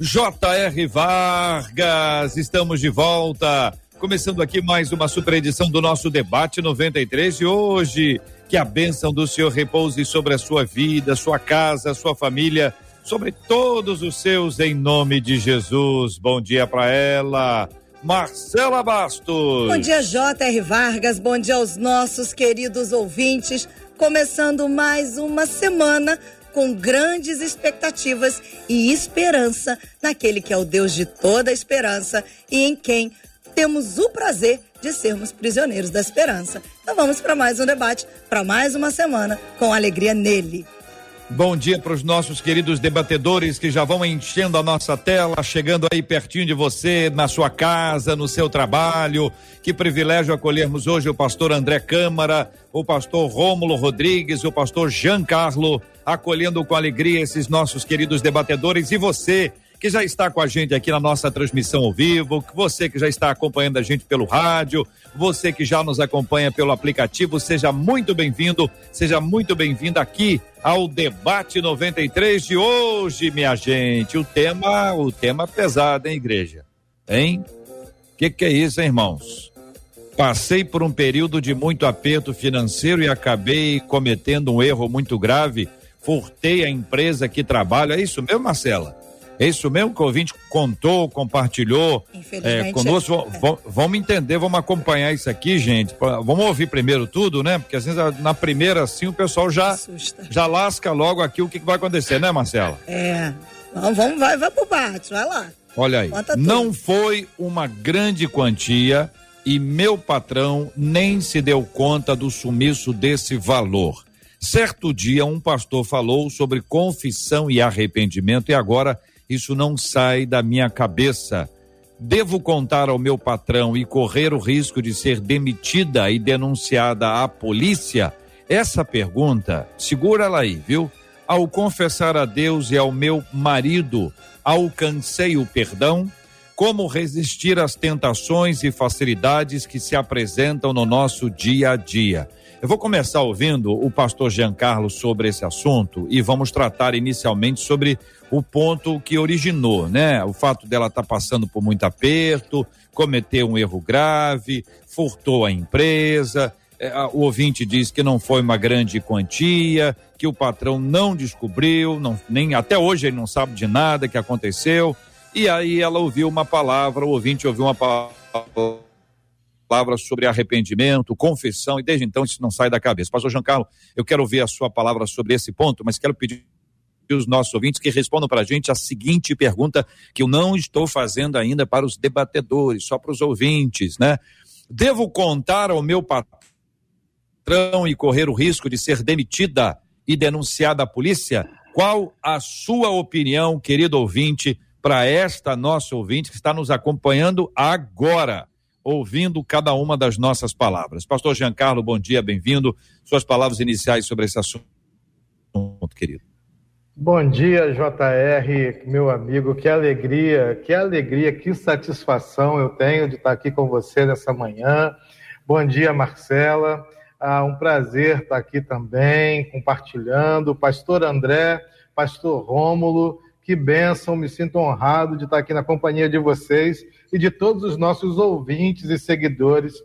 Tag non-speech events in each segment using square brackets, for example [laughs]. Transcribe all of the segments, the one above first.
J.R. Vargas. Estamos de volta. Começando aqui mais uma super edição do nosso debate 93 de hoje. Que a bênção do Senhor repouse sobre a sua vida, sua casa, sua família, sobre todos os seus, em nome de Jesus. Bom dia para ela. Marcela Bastos. Bom dia, J.R. Vargas. Bom dia aos nossos queridos ouvintes. Começando mais uma semana com grandes expectativas e esperança naquele que é o Deus de toda a esperança e em quem temos o prazer de sermos prisioneiros da esperança. Então vamos para mais um debate, para mais uma semana com alegria nele. Bom dia para os nossos queridos debatedores que já vão enchendo a nossa tela, chegando aí pertinho de você, na sua casa, no seu trabalho. Que privilégio acolhermos hoje o pastor André Câmara, o pastor Rômulo Rodrigues, o pastor Jean Carlo, acolhendo com alegria esses nossos queridos debatedores e você que já está com a gente aqui na nossa transmissão ao vivo, você que já está acompanhando a gente pelo rádio, você que já nos acompanha pelo aplicativo, seja muito bem-vindo, seja muito bem-vinda aqui ao debate 93 de hoje, minha gente. O tema, o tema pesado, hein, igreja? Hein? O que, que é isso, hein, irmãos? Passei por um período de muito aperto financeiro e acabei cometendo um erro muito grave. Furtei a empresa que trabalho. É isso mesmo, Marcela? É isso mesmo que o ouvinte contou, compartilhou é, conosco. É. Vamos entender, vamos acompanhar isso aqui, gente. Vamos ouvir primeiro tudo, né? Porque às vezes na primeira, assim, o pessoal já, já lasca logo aqui o que, vai acontecer, né, Marcela? É. Vamos, vamos vai, vai pro bate, vai lá. Olha aí. Não foi uma grande quantia e meu patrão nem se deu conta do sumiço desse valor. Certo dia, um pastor falou sobre confissão e arrependimento e agora isso não sai da minha cabeça. Devo contar ao meu patrão e correr o risco de ser demitida e denunciada à polícia? Essa pergunta, segura ela aí, viu? Ao confessar a Deus e ao meu marido, alcancei o perdão? Como resistir às tentações e facilidades que se apresentam no nosso dia a dia? Eu vou começar ouvindo o pastor Giancarlo sobre esse assunto e vamos tratar inicialmente sobre o ponto que originou, né? O fato dela estar tá passando por muito aperto, cometeu um erro grave, furtou a empresa. É, o ouvinte diz que não foi uma grande quantia, que o patrão não descobriu, não, nem até hoje ele não sabe de nada que aconteceu. E aí ela ouviu uma palavra, o ouvinte ouviu uma palavra palavra sobre arrependimento, confissão, e desde então isso não sai da cabeça. Pastor Giancarlo, eu quero ouvir a sua palavra sobre esse ponto, mas quero pedir os nossos ouvintes que respondam para a gente a seguinte pergunta que eu não estou fazendo ainda para os debatedores, só para os ouvintes, né? Devo contar ao meu patrão e correr o risco de ser demitida e denunciada à polícia? Qual a sua opinião, querido ouvinte, para esta nossa ouvinte que está nos acompanhando agora? Ouvindo cada uma das nossas palavras. Pastor Giancarlo, bom dia, bem-vindo. Suas palavras iniciais sobre esse assunto, querido. Bom dia, JR, meu amigo. Que alegria, que alegria, que satisfação eu tenho de estar aqui com você nessa manhã. Bom dia, Marcela. Ah, um prazer estar aqui também, compartilhando. Pastor André, Pastor Rômulo, que bênção, me sinto honrado de estar aqui na companhia de vocês e de todos os nossos ouvintes e seguidores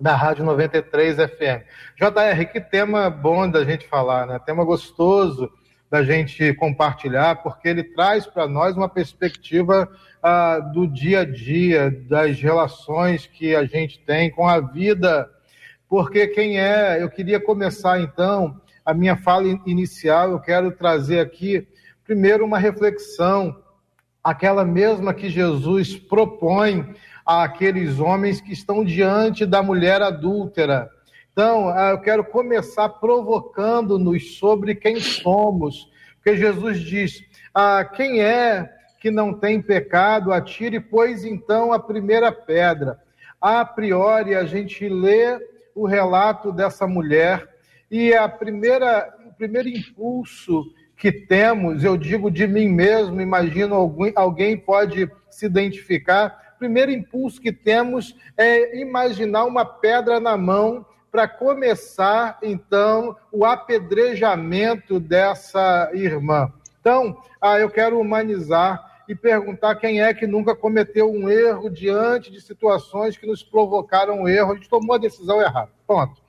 da Rádio 93 FM. JR, que tema bom da gente falar, né? Tema gostoso da gente compartilhar, porque ele traz para nós uma perspectiva ah, do dia a dia, das relações que a gente tem com a vida. Porque quem é, eu queria começar então a minha fala inicial, eu quero trazer aqui primeiro uma reflexão aquela mesma que Jesus propõe àqueles homens que estão diante da mulher adúltera. Então, ah, eu quero começar provocando-nos sobre quem somos, porque Jesus diz: ah, quem é que não tem pecado, atire, pois então a primeira pedra. A priori, a gente lê o relato dessa mulher e a primeira, o primeiro impulso que temos, eu digo de mim mesmo, imagino alguém, alguém pode se identificar. Primeiro impulso que temos é imaginar uma pedra na mão para começar, então, o apedrejamento dessa irmã. Então, ah, eu quero humanizar e perguntar quem é que nunca cometeu um erro diante de situações que nos provocaram um erro. A gente tomou a decisão errada. Ponto.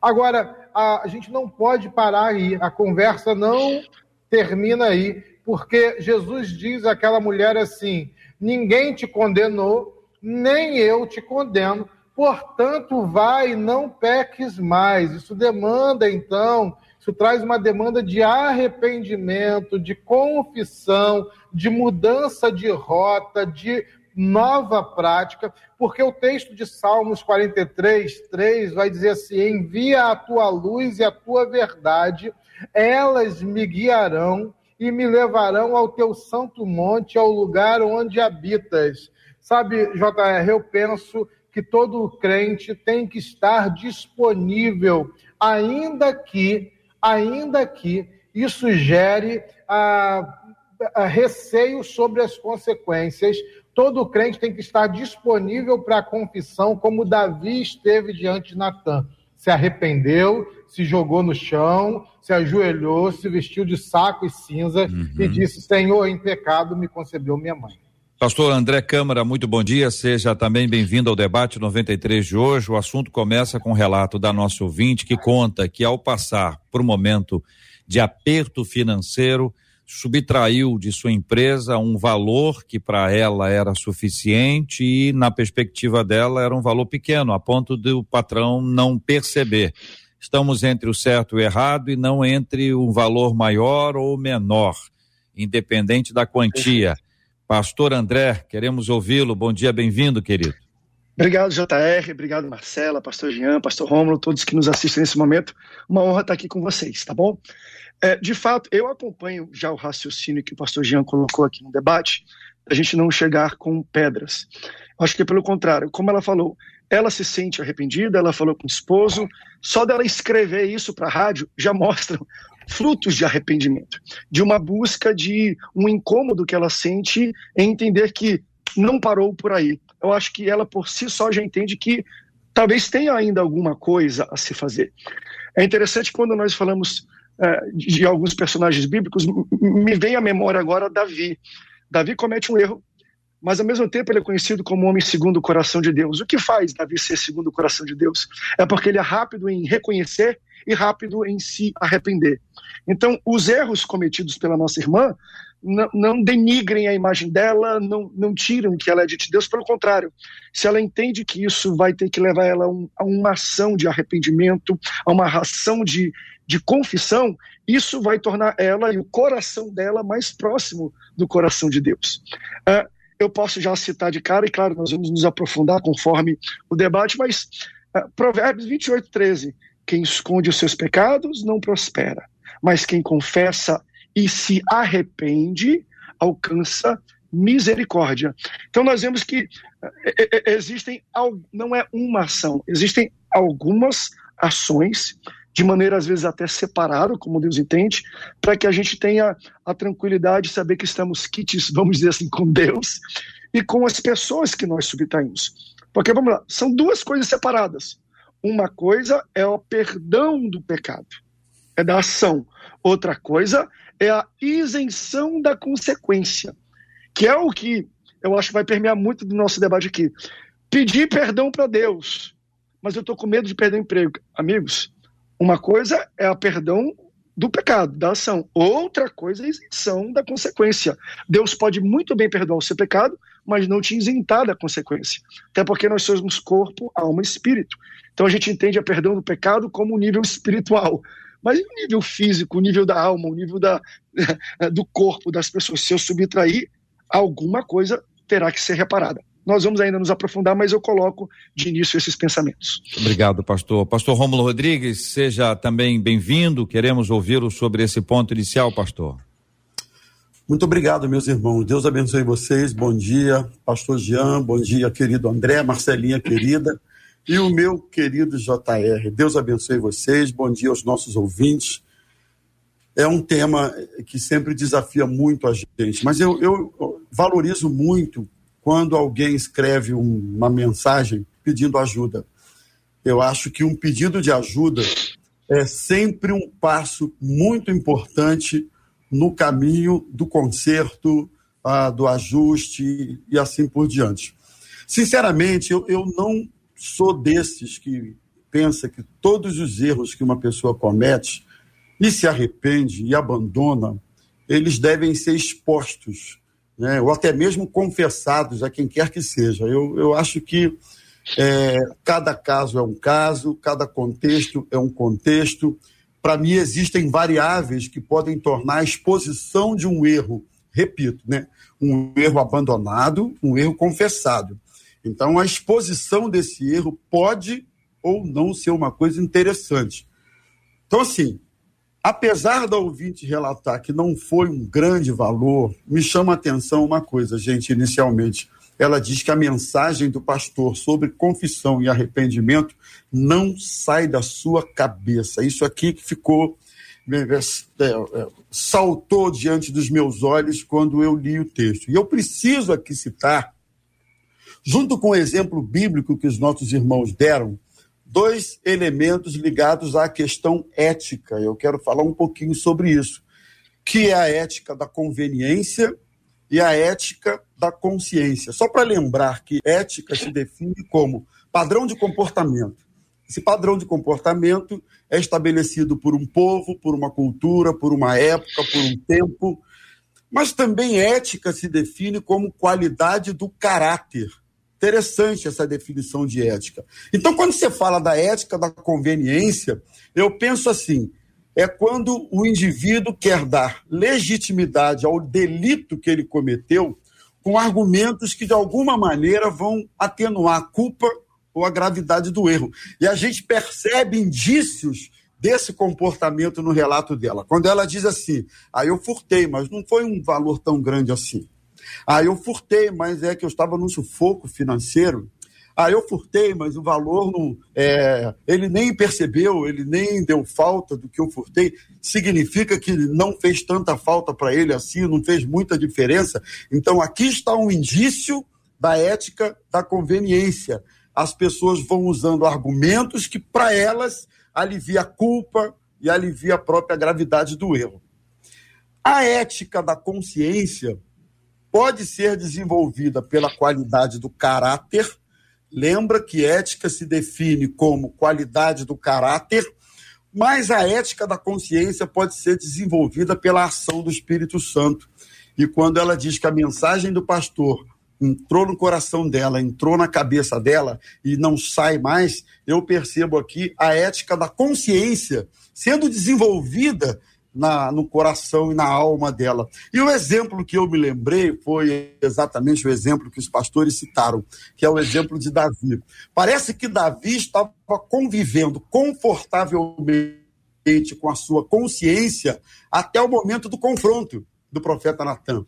Agora, a, a gente não pode parar aí. A conversa não termina aí, porque Jesus diz àquela mulher assim: ninguém te condenou, nem eu te condeno. Portanto, vai, não peques mais. Isso demanda, então, isso traz uma demanda de arrependimento, de confissão, de mudança de rota, de nova prática, porque o texto de Salmos 43, 3 vai dizer assim: envia a tua luz e a tua verdade, elas me guiarão e me levarão ao teu santo monte, ao lugar onde habitas. Sabe, JR, eu penso que todo crente tem que estar disponível, ainda que ainda que isso gere a, a receio sobre as consequências. Todo crente tem que estar disponível para a confissão, como Davi esteve diante de Natan. Se arrependeu, se jogou no chão, se ajoelhou, se vestiu de saco e cinza uhum. e disse: Senhor, em pecado me concebeu minha mãe. Pastor André Câmara, muito bom dia. Seja também bem-vindo ao debate 93 de hoje. O assunto começa com um relato da nossa ouvinte que conta que, ao passar por um momento de aperto financeiro, subtraiu de sua empresa um valor que para ela era suficiente e, na perspectiva dela, era um valor pequeno, a ponto do patrão não perceber. Estamos entre o certo e o errado e não entre um valor maior ou menor, independente da quantia. Pastor André, queremos ouvi-lo. Bom dia, bem-vindo, querido. Obrigado, JR, obrigado, Marcela, Pastor Jean, Pastor Rômulo, todos que nos assistem nesse momento. Uma honra estar aqui com vocês, tá bom? É, de fato, eu acompanho já o raciocínio que o Pastor Jean colocou aqui no debate, a gente não chegar com pedras. Acho que é pelo contrário, como ela falou, ela se sente arrependida, ela falou com o esposo, só dela escrever isso para a rádio já [laughs] mostra frutos de arrependimento, de uma busca de um incômodo que ela sente em entender que não parou por aí. Eu acho que ela por si só já entende que talvez tenha ainda alguma coisa a se fazer. É interessante quando nós falamos uh, de alguns personagens bíblicos, me vem à memória agora Davi. Davi comete um erro, mas ao mesmo tempo ele é conhecido como homem segundo o coração de Deus. O que faz Davi ser segundo o coração de Deus? É porque ele é rápido em reconhecer e rápido em se arrepender. Então, os erros cometidos pela nossa irmã não, não, denigrem a imagem dela, não, não tiram que ela é de Deus, pelo contrário, se ela entende que isso vai ter que levar ela a, um, a uma ação de arrependimento, a uma ação de, de confissão, isso vai tornar ela e o coração dela mais próximo do coração de Deus. Uh, eu posso já citar de cara, e claro, nós vamos nos aprofundar conforme o debate, mas uh, Provérbios 28, 13 quem esconde os seus pecados não prospera, mas quem confessa e se arrepende alcança misericórdia. Então nós vemos que é, existem, não é uma ação, existem algumas ações de maneira às vezes até separada, como Deus entende, para que a gente tenha a tranquilidade de saber que estamos kits, vamos dizer assim, com Deus e com as pessoas que nós subtraímos. Porque vamos lá, são duas coisas separadas. Uma coisa é o perdão do pecado, é da ação. Outra coisa é a isenção da consequência, que é o que eu acho que vai permear muito do nosso debate aqui. Pedir perdão para Deus, mas eu estou com medo de perder o emprego. Amigos, uma coisa é a perdão do pecado, da ação. Outra coisa é a isenção da consequência. Deus pode muito bem perdoar o seu pecado, mas não te isentar da consequência. Até porque nós somos corpo, alma e espírito. Então a gente entende a perdão do pecado como um nível espiritual. Mas e o nível físico, o nível da alma, o nível da, [laughs] do corpo das pessoas? Se eu subtrair, alguma coisa terá que ser reparada. Nós vamos ainda nos aprofundar, mas eu coloco de início esses pensamentos. Obrigado, pastor. Pastor Rômulo Rodrigues, seja também bem-vindo. Queremos ouvi-lo sobre esse ponto inicial, pastor. Muito obrigado, meus irmãos. Deus abençoe vocês. Bom dia, Pastor Jean. Bom dia, querido André, Marcelinha querida. E o meu querido JR. Deus abençoe vocês. Bom dia aos nossos ouvintes. É um tema que sempre desafia muito a gente, mas eu, eu valorizo muito quando alguém escreve uma mensagem pedindo ajuda. Eu acho que um pedido de ajuda é sempre um passo muito importante no caminho do conserto, ah, do ajuste e assim por diante. Sinceramente, eu, eu não sou desses que pensa que todos os erros que uma pessoa comete e se arrepende e abandona, eles devem ser expostos, né? ou até mesmo confessados a quem quer que seja. Eu, eu acho que é, cada caso é um caso, cada contexto é um contexto. Para mim, existem variáveis que podem tornar a exposição de um erro, repito, né, um erro abandonado, um erro confessado. Então, a exposição desse erro pode ou não ser uma coisa interessante. Então, assim, apesar da ouvinte relatar que não foi um grande valor, me chama a atenção uma coisa, gente, inicialmente ela diz que a mensagem do pastor sobre confissão e arrependimento não sai da sua cabeça. Isso aqui que ficou é, é, saltou diante dos meus olhos quando eu li o texto. E eu preciso aqui citar, junto com o exemplo bíblico que os nossos irmãos deram, dois elementos ligados à questão ética. Eu quero falar um pouquinho sobre isso, que é a ética da conveniência e a ética da consciência. Só para lembrar que ética se define como padrão de comportamento. Esse padrão de comportamento é estabelecido por um povo, por uma cultura, por uma época, por um tempo. Mas também ética se define como qualidade do caráter. Interessante essa definição de ética. Então, quando você fala da ética da conveniência, eu penso assim: é quando o indivíduo quer dar legitimidade ao delito que ele cometeu com argumentos que, de alguma maneira, vão atenuar a culpa ou a gravidade do erro. E a gente percebe indícios desse comportamento no relato dela. Quando ela diz assim: aí ah, eu furtei, mas não foi um valor tão grande assim. Aí ah, eu furtei, mas é que eu estava num sufoco financeiro ah, eu furtei, mas o valor não. É, ele nem percebeu, ele nem deu falta do que eu furtei. Significa que não fez tanta falta para ele assim, não fez muita diferença. Então, aqui está um indício da ética da conveniência. As pessoas vão usando argumentos que, para elas, alivia a culpa e alivia a própria gravidade do erro. A ética da consciência pode ser desenvolvida pela qualidade do caráter Lembra que ética se define como qualidade do caráter, mas a ética da consciência pode ser desenvolvida pela ação do Espírito Santo. E quando ela diz que a mensagem do pastor entrou no coração dela, entrou na cabeça dela e não sai mais, eu percebo aqui a ética da consciência sendo desenvolvida na, no coração e na alma dela. E o exemplo que eu me lembrei foi exatamente o exemplo que os pastores citaram, que é o exemplo de Davi. Parece que Davi estava convivendo confortavelmente com a sua consciência até o momento do confronto do profeta Natan.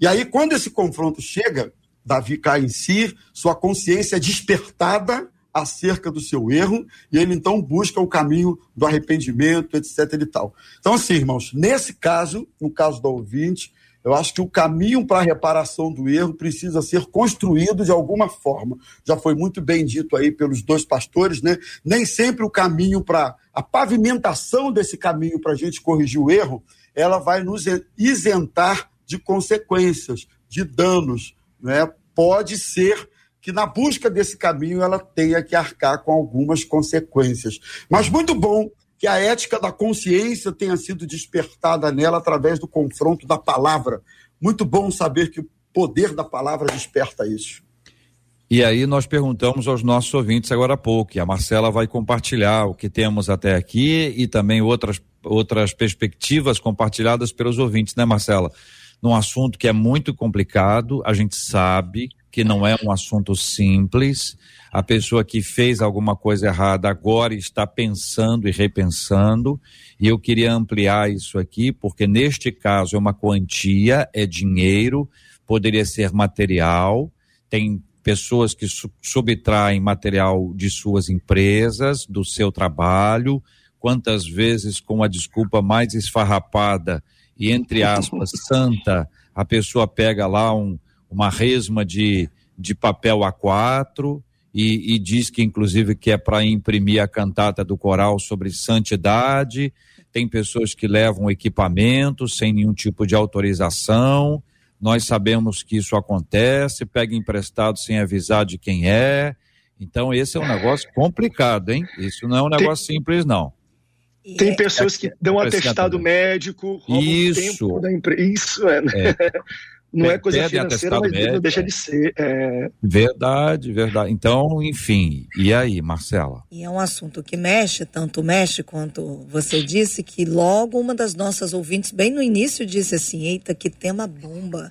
E aí, quando esse confronto chega, Davi cai em si, sua consciência é despertada acerca do seu erro e ele então busca o caminho do arrependimento, etc. e tal. Então, assim, irmãos, nesse caso, no caso do ouvinte, eu acho que o caminho para a reparação do erro precisa ser construído de alguma forma. Já foi muito bem dito aí pelos dois pastores, né? Nem sempre o caminho para a pavimentação desse caminho para a gente corrigir o erro, ela vai nos isentar de consequências, de danos, né? Pode ser que na busca desse caminho ela tenha que arcar com algumas consequências. Mas muito bom que a ética da consciência tenha sido despertada nela através do confronto da palavra. Muito bom saber que o poder da palavra desperta isso. E aí nós perguntamos aos nossos ouvintes agora há pouco, e a Marcela vai compartilhar o que temos até aqui e também outras, outras perspectivas compartilhadas pelos ouvintes, né, Marcela? Num assunto que é muito complicado, a gente sabe, que não é um assunto simples. A pessoa que fez alguma coisa errada agora está pensando e repensando. E eu queria ampliar isso aqui, porque neste caso é uma quantia, é dinheiro, poderia ser material. Tem pessoas que subtraem material de suas empresas, do seu trabalho, quantas vezes com a desculpa mais esfarrapada e entre aspas [laughs] santa, a pessoa pega lá um, uma resma de, de papel A4 e, e diz que inclusive que é para imprimir a cantata do coral sobre santidade. Tem pessoas que levam equipamento sem nenhum tipo de autorização. Nós sabemos que isso acontece, pega emprestado sem avisar de quem é. Então, esse é um negócio complicado, hein? Isso não é um negócio Tem... simples, não. Tem pessoas que dão atestado médico, isso. da empresa. Isso é. Né? é. [laughs] Não é coisa financeira, mas médico, deixa de ser. É... Verdade, verdade. Então, enfim, e aí, Marcela? E é um assunto que mexe, tanto mexe quanto você disse, que logo uma das nossas ouvintes, bem no início, disse assim: Eita, que tema bomba.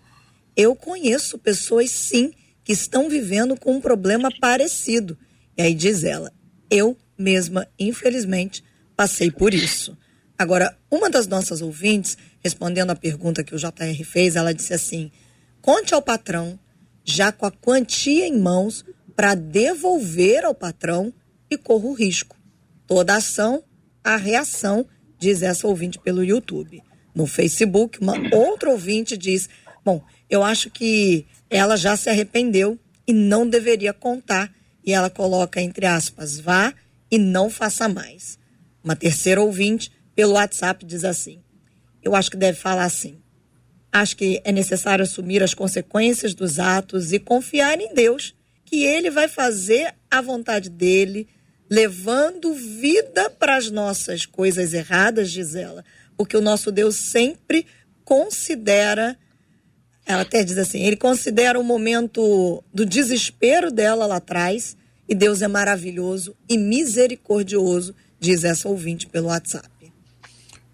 Eu conheço pessoas, sim, que estão vivendo com um problema parecido. E aí diz ela: Eu mesma, infelizmente, passei por isso. Agora, uma das nossas ouvintes, respondendo à pergunta que o JR fez, ela disse assim: conte ao patrão, já com a quantia em mãos, para devolver ao patrão e corra o risco. Toda ação, a reação, diz essa ouvinte pelo YouTube. No Facebook, uma outra ouvinte diz: Bom, eu acho que ela já se arrependeu e não deveria contar. E ela coloca entre aspas, vá e não faça mais. Uma terceira ouvinte, pelo WhatsApp, diz assim: Eu acho que deve falar assim. Acho que é necessário assumir as consequências dos atos e confiar em Deus, que Ele vai fazer a vontade dele, levando vida para as nossas coisas erradas, diz ela, porque o nosso Deus sempre considera. Ela até diz assim: ele considera o momento do desespero dela lá atrás, e Deus é maravilhoso e misericordioso diz essa ouvinte pelo WhatsApp.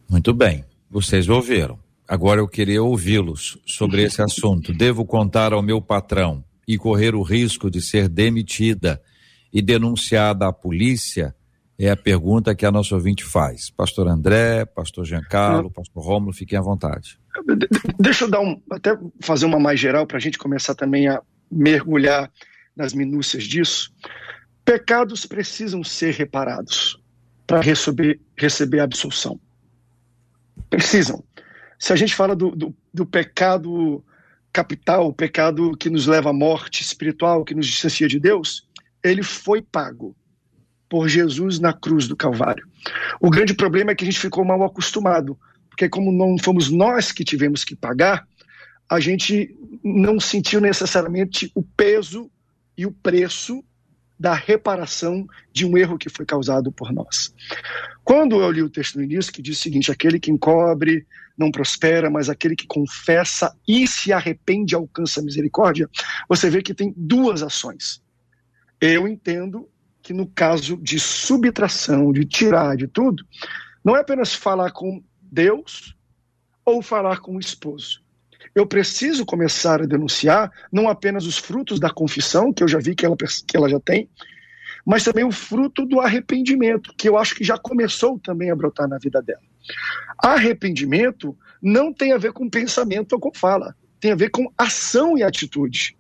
Muito bem, vocês ouviram. Agora eu queria ouvi-los sobre esse assunto. Devo contar ao meu patrão e correr o risco de ser demitida e denunciada à polícia? É a pergunta que a nossa ouvinte faz. Pastor André, pastor Giancarlo, pastor Romulo, fiquem à vontade. Deixa eu dar um, até fazer uma mais geral para a gente começar também a mergulhar nas minúcias disso. Pecados precisam ser reparados para receber, receber absolução. Precisam. Se a gente fala do, do, do pecado capital, o pecado que nos leva à morte espiritual, que nos distancia de Deus, ele foi pago por Jesus na cruz do Calvário. O grande problema é que a gente ficou mal acostumado, porque como não fomos nós que tivemos que pagar, a gente não sentiu necessariamente o peso e o preço da reparação de um erro que foi causado por nós. Quando eu li o texto no início, que diz o seguinte: aquele que encobre não prospera, mas aquele que confessa e se arrepende alcança a misericórdia, você vê que tem duas ações. Eu entendo que no caso de subtração, de tirar de tudo, não é apenas falar com Deus ou falar com o esposo eu preciso começar a denunciar não apenas os frutos da confissão, que eu já vi que ela, que ela já tem, mas também o fruto do arrependimento, que eu acho que já começou também a brotar na vida dela. Arrependimento não tem a ver com pensamento ou com fala, tem a ver com ação e atitude.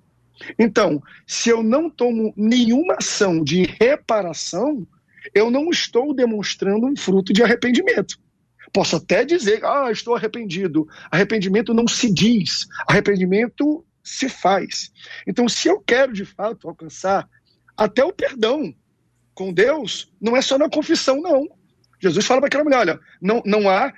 Então, se eu não tomo nenhuma ação de reparação, eu não estou demonstrando um fruto de arrependimento. Posso até dizer, ah, estou arrependido. Arrependimento não se diz, arrependimento se faz. Então, se eu quero de fato alcançar até o perdão com Deus, não é só na confissão, não. Jesus fala para aquela mulher: olha, não, não há.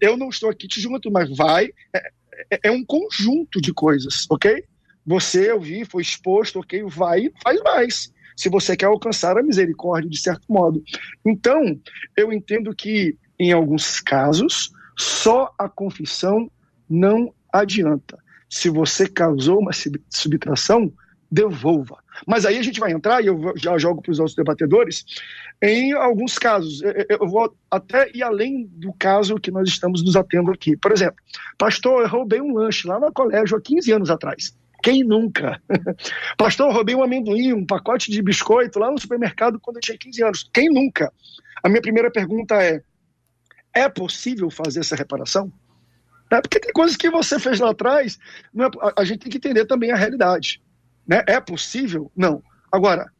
eu não estou aqui te junto, mas vai. É, é, é um conjunto de coisas, ok? Você, eu vi, foi exposto, ok? Vai faz mais se você quer alcançar a misericórdia de certo modo. Então, eu entendo que em alguns casos, só a confissão não adianta. Se você causou uma subtração, devolva. Mas aí a gente vai entrar, e eu já jogo para os outros debatedores, em alguns casos. Eu vou até ir além do caso que nós estamos nos atendo aqui. Por exemplo, pastor, eu roubei um lanche lá no colégio há 15 anos atrás. Quem nunca? [laughs] Pastor, roubei um amendoim, um pacote de biscoito lá no supermercado quando eu tinha 15 anos. Quem nunca? A minha primeira pergunta é: é possível fazer essa reparação? É porque tem coisas que você fez lá atrás, é, a, a, gente tem que entender também a realidade. Né? É possível? Não. Agora,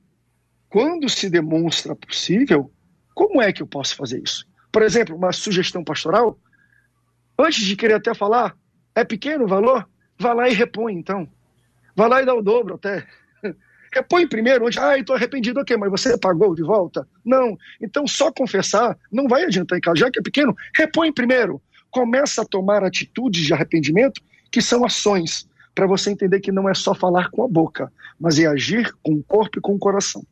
quando se demonstra possível, como é que eu posso fazer isso? Por exemplo, uma sugestão pastoral, antes de querer até falar, é pequeno o valor? Vá lá e repõe, então. Vá lá e dá o dobro até. Repõe primeiro, onde, ah, estou arrependido, ok, mas você pagou de volta? Não. Então, só confessar não vai adiantar em casa. Já que é pequeno, repõe primeiro. Começa a tomar atitudes de arrependimento, que são ações, para você entender que não é só falar com a boca, mas é agir com o corpo e com o coração.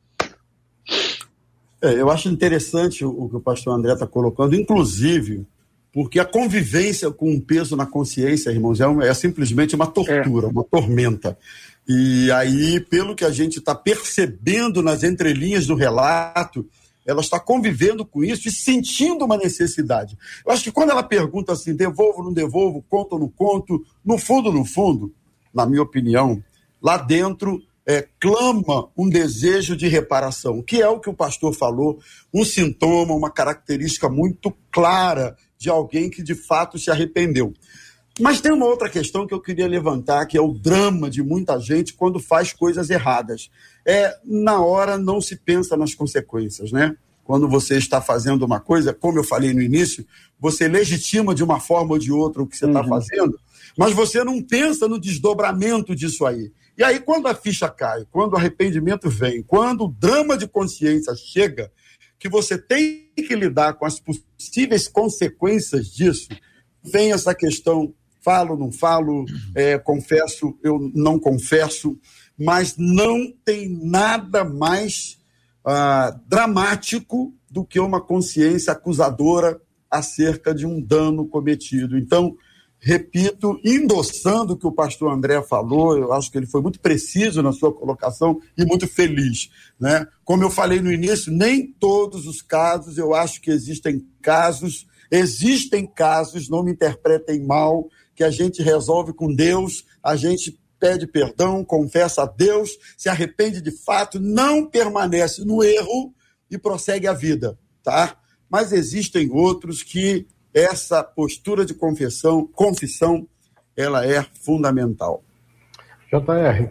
É, eu acho interessante o, o que o pastor André está colocando, inclusive porque a convivência com um peso na consciência, irmãos, é, é simplesmente uma tortura, é. uma tormenta. E aí, pelo que a gente está percebendo nas entrelinhas do relato, ela está convivendo com isso e sentindo uma necessidade. Eu acho que quando ela pergunta assim, devolvo, não devolvo, conto não conto, no fundo, no fundo, na minha opinião, lá dentro é, clama um desejo de reparação, que é o que o pastor falou, um sintoma, uma característica muito clara de alguém que de fato se arrependeu. Mas tem uma outra questão que eu queria levantar, que é o drama de muita gente quando faz coisas erradas. É, na hora não se pensa nas consequências, né? Quando você está fazendo uma coisa, como eu falei no início, você legitima de uma forma ou de outra o que você está uhum. fazendo, mas você não pensa no desdobramento disso aí. E aí, quando a ficha cai, quando o arrependimento vem, quando o drama de consciência chega, que você tem que lidar com as possíveis consequências disso, vem essa questão: falo, não falo, é, confesso, eu não confesso, mas não tem nada mais ah, dramático do que uma consciência acusadora acerca de um dano cometido. Então, repito, endossando o que o pastor André falou, eu acho que ele foi muito preciso na sua colocação e muito feliz. Né? Como eu falei no início, nem todos os casos, eu acho que existem casos, existem casos, não me interpretem mal, que a gente resolve com Deus, a gente pede perdão, confessa a Deus, se arrepende de fato, não permanece no erro e prossegue a vida, tá? Mas existem outros que essa postura de confissão, confissão, ela é fundamental. JR,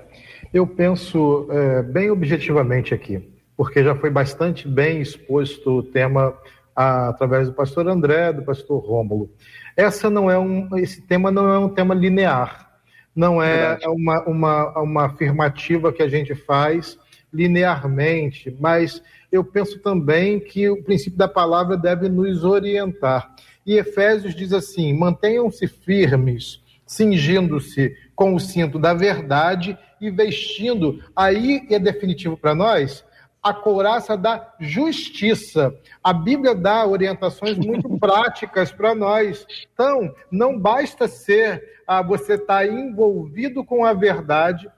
eu penso é, bem objetivamente aqui, porque já foi bastante bem exposto o tema a, através do pastor André, do pastor Rômulo. Essa não é um, esse tema não é um tema linear, não é uma, uma, uma afirmativa que a gente faz linearmente, mas eu penso também que o princípio da palavra deve nos orientar. E Efésios diz assim: mantenham-se firmes, cingindo-se com o cinto da verdade e vestindo, aí é definitivo para nós, a couraça da justiça. A Bíblia dá orientações muito [laughs] práticas para nós. Então, não basta ser ah, você estar tá envolvido com a verdade,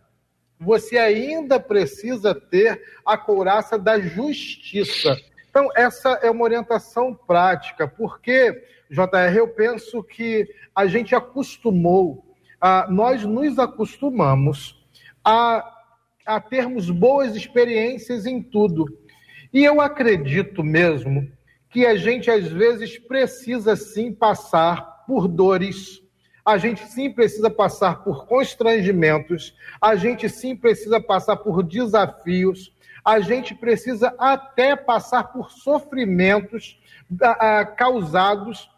você ainda precisa ter a couraça da justiça. Então, essa é uma orientação prática, porque JR, eu penso que a gente acostumou, a, nós nos acostumamos a, a termos boas experiências em tudo. E eu acredito mesmo que a gente às vezes precisa sim passar por dores, a gente sim precisa passar por constrangimentos, a gente sim precisa passar por desafios, a gente precisa até passar por sofrimentos causados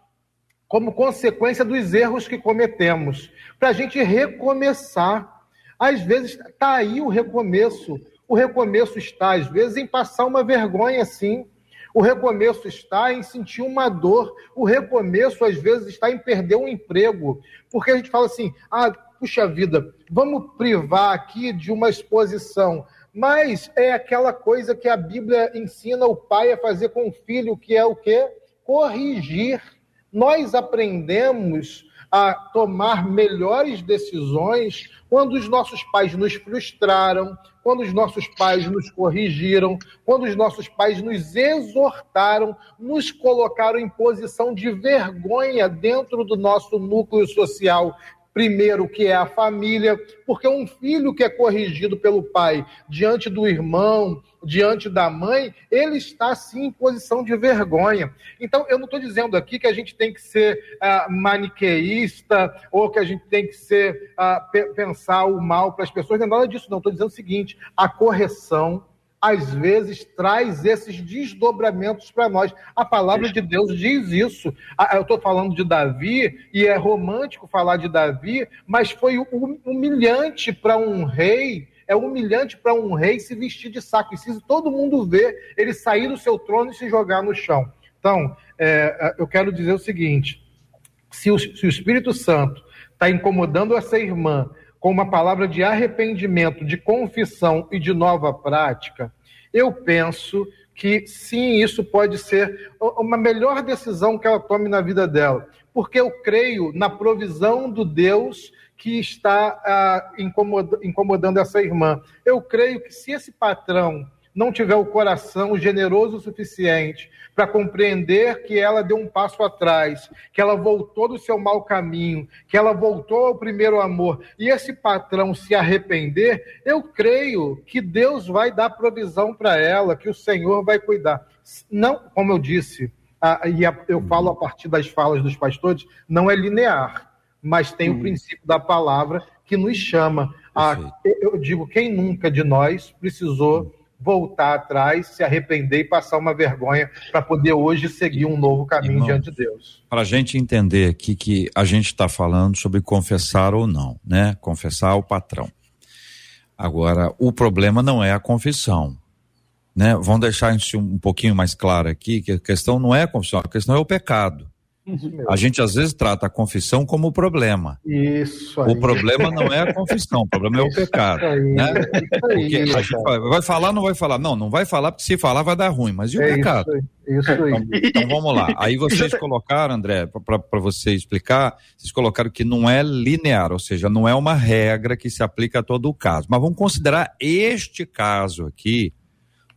como consequência dos erros que cometemos, para a gente recomeçar. Às vezes está aí o recomeço. O recomeço está, às vezes, em passar uma vergonha, sim. O recomeço está em sentir uma dor. O recomeço, às vezes, está em perder um emprego. Porque a gente fala assim: ah, puxa vida, vamos privar aqui de uma exposição. Mas é aquela coisa que a Bíblia ensina o pai a fazer com o filho, que é o quê? Corrigir nós aprendemos a tomar melhores decisões quando os nossos pais nos frustraram, quando os nossos pais nos corrigiram, quando os nossos pais nos exortaram, nos colocaram em posição de vergonha dentro do nosso núcleo social. Primeiro, que é a família, porque um filho que é corrigido pelo pai diante do irmão, diante da mãe, ele está sim em posição de vergonha. Então, eu não estou dizendo aqui que a gente tem que ser uh, maniqueísta ou que a gente tem que ser uh, pensar o mal para as pessoas, não é nada disso, não. Estou dizendo o seguinte: a correção às vezes traz esses desdobramentos para nós. A palavra de Deus diz isso. Ah, eu estou falando de Davi, e é romântico falar de Davi, mas foi humilhante para um rei. É humilhante para um rei se vestir de saco. E se todo mundo ver ele sair do seu trono e se jogar no chão. Então, é, eu quero dizer o seguinte: se o, se o Espírito Santo está incomodando essa irmã com uma palavra de arrependimento, de confissão e de nova prática, eu penso que sim, isso pode ser uma melhor decisão que ela tome na vida dela, porque eu creio na provisão do Deus que está ah, incomodando essa irmã. Eu creio que se esse patrão não tiver o coração generoso o suficiente para compreender que ela deu um passo atrás, que ela voltou do seu mau caminho, que ela voltou ao primeiro amor, e esse patrão se arrepender, eu creio que Deus vai dar provisão para ela, que o Senhor vai cuidar. Não, como eu disse, a, e a, eu falo a partir das falas dos pastores, não é linear, mas tem o princípio da palavra que nos chama. A, eu digo, quem nunca de nós precisou voltar atrás, se arrepender e passar uma vergonha para poder hoje seguir um novo caminho Irmão, diante de Deus. Para a gente entender aqui que a gente está falando sobre confessar ou não, né? Confessar ao patrão. Agora, o problema não é a confissão. Né? Vamos deixar isso um pouquinho mais claro aqui, que a questão não é a confissão, a questão é o pecado. A gente às vezes trata a confissão como problema. Isso aí. O problema não é a confissão, o problema é o pecado. Aí, né? Porque a gente vai falar, não vai falar. Não, não vai falar, porque se falar vai dar ruim. Mas e o é pecado? Isso aí. Então, então, vamos lá. Aí [laughs] vocês colocaram, André, para você explicar, vocês colocaram que não é linear, ou seja, não é uma regra que se aplica a todo o caso. Mas vamos considerar este caso aqui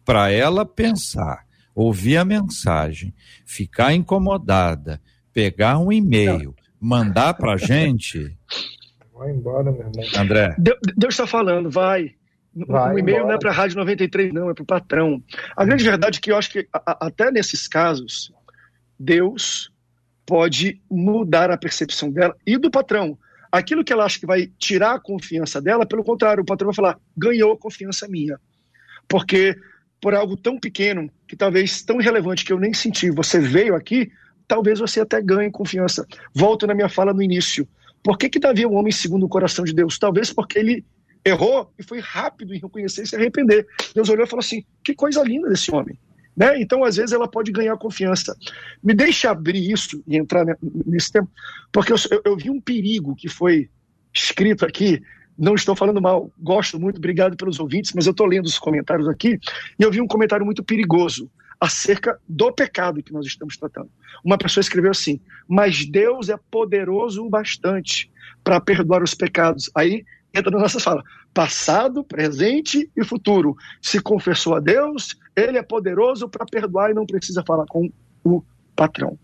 para ela pensar, ouvir a mensagem, ficar incomodada pegar um e-mail, mandar para [laughs] gente. Vai embora, meu irmão. André. Deus está falando, vai. vai o e-mail embora. não é para a Rádio 93, não, é para o patrão. A grande verdade é que eu acho que, a, até nesses casos, Deus pode mudar a percepção dela e do patrão. Aquilo que ela acha que vai tirar a confiança dela, pelo contrário, o patrão vai falar: ganhou a confiança minha. Porque por algo tão pequeno, que talvez tão relevante que eu nem senti, você veio aqui, talvez você até ganhe confiança. Volto na minha fala no início. Por que, que Davi é um homem segundo o coração de Deus? Talvez porque ele errou e foi rápido em reconhecer e se arrepender. Deus olhou e falou assim: que coisa linda desse homem. Né? Então, às vezes, ela pode ganhar confiança. Me deixa abrir isso e entrar nesse tempo, porque eu, eu vi um perigo que foi escrito aqui. Não estou falando mal, gosto muito, obrigado pelos ouvintes, mas eu estou lendo os comentários aqui e eu vi um comentário muito perigoso acerca do pecado que nós estamos tratando. Uma pessoa escreveu assim: Mas Deus é poderoso o bastante para perdoar os pecados. Aí entra na nossa fala: passado, presente e futuro. Se confessou a Deus, ele é poderoso para perdoar e não precisa falar com o patrão.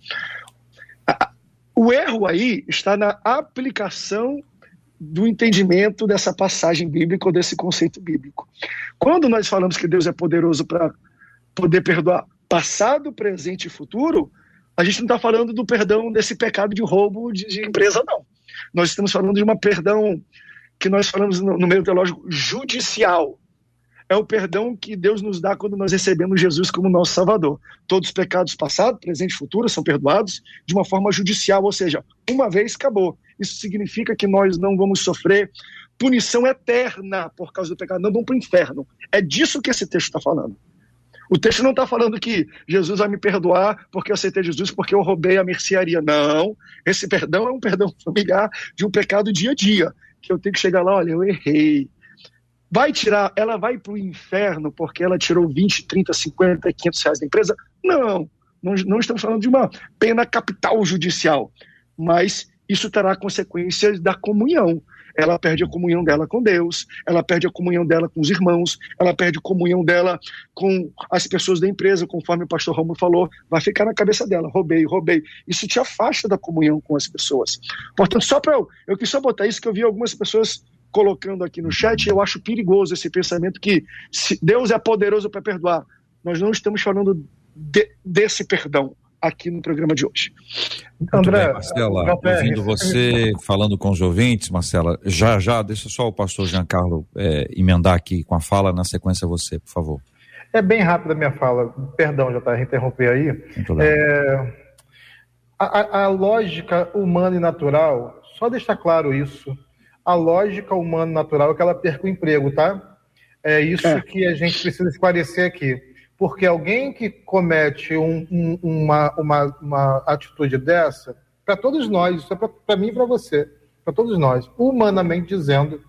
O erro aí está na aplicação do entendimento dessa passagem bíblica ou desse conceito bíblico. Quando nós falamos que Deus é poderoso para poder perdoar passado, presente e futuro, a gente não está falando do perdão desse pecado de roubo de, de, empresa, não. Nós estamos falando de uma perdão que nós falamos no, no meio teológico judicial. É o perdão que Deus nos dá quando nós recebemos Jesus como nosso Salvador. Todos os pecados passado, presente e futuro são perdoados de uma forma judicial, ou seja, uma vez acabou. Isso significa que nós não vamos sofrer punição eterna por causa do pecado, não vamos para o inferno. É disso que esse texto está falando. O texto não está falando que Jesus vai me perdoar porque eu aceitei Jesus, porque eu roubei a mercearia. Não. Esse perdão é um perdão familiar de um pecado dia a dia. Que eu tenho que chegar lá, olha, eu errei. Vai tirar, ela vai para o inferno porque ela tirou 20, 30, 50, 500 reais da empresa? Não. Não, não estamos falando de uma pena capital judicial. Mas isso terá consequências da comunhão. Ela perde a comunhão dela com Deus, ela perde a comunhão dela com os irmãos, ela perde a comunhão dela com as pessoas da empresa, conforme o pastor Romulo falou, vai ficar na cabeça dela, roubei, roubei. Isso te afasta da comunhão com as pessoas. Portanto, só para eu, eu quis só botar isso que eu vi algumas pessoas colocando aqui no chat, eu acho perigoso esse pensamento que Deus é poderoso para perdoar. Nós não estamos falando de, desse perdão aqui no programa de hoje. Muito André, bem, Marcela, ouvindo você falando com os ouvintes, Marcela, já já, deixa só o pastor Giancarlo é, emendar aqui com a fala, na sequência você, por favor. É bem rápida a minha fala, perdão, já está interromper aí. É, a, a lógica humana e natural, só deixar claro isso, a lógica humana e natural é que ela perca o emprego, tá? É isso é. que a gente precisa esclarecer aqui. Porque alguém que comete um, um, uma, uma, uma atitude dessa, para todos nós, isso é para mim e para você, para todos nós, humanamente dizendo,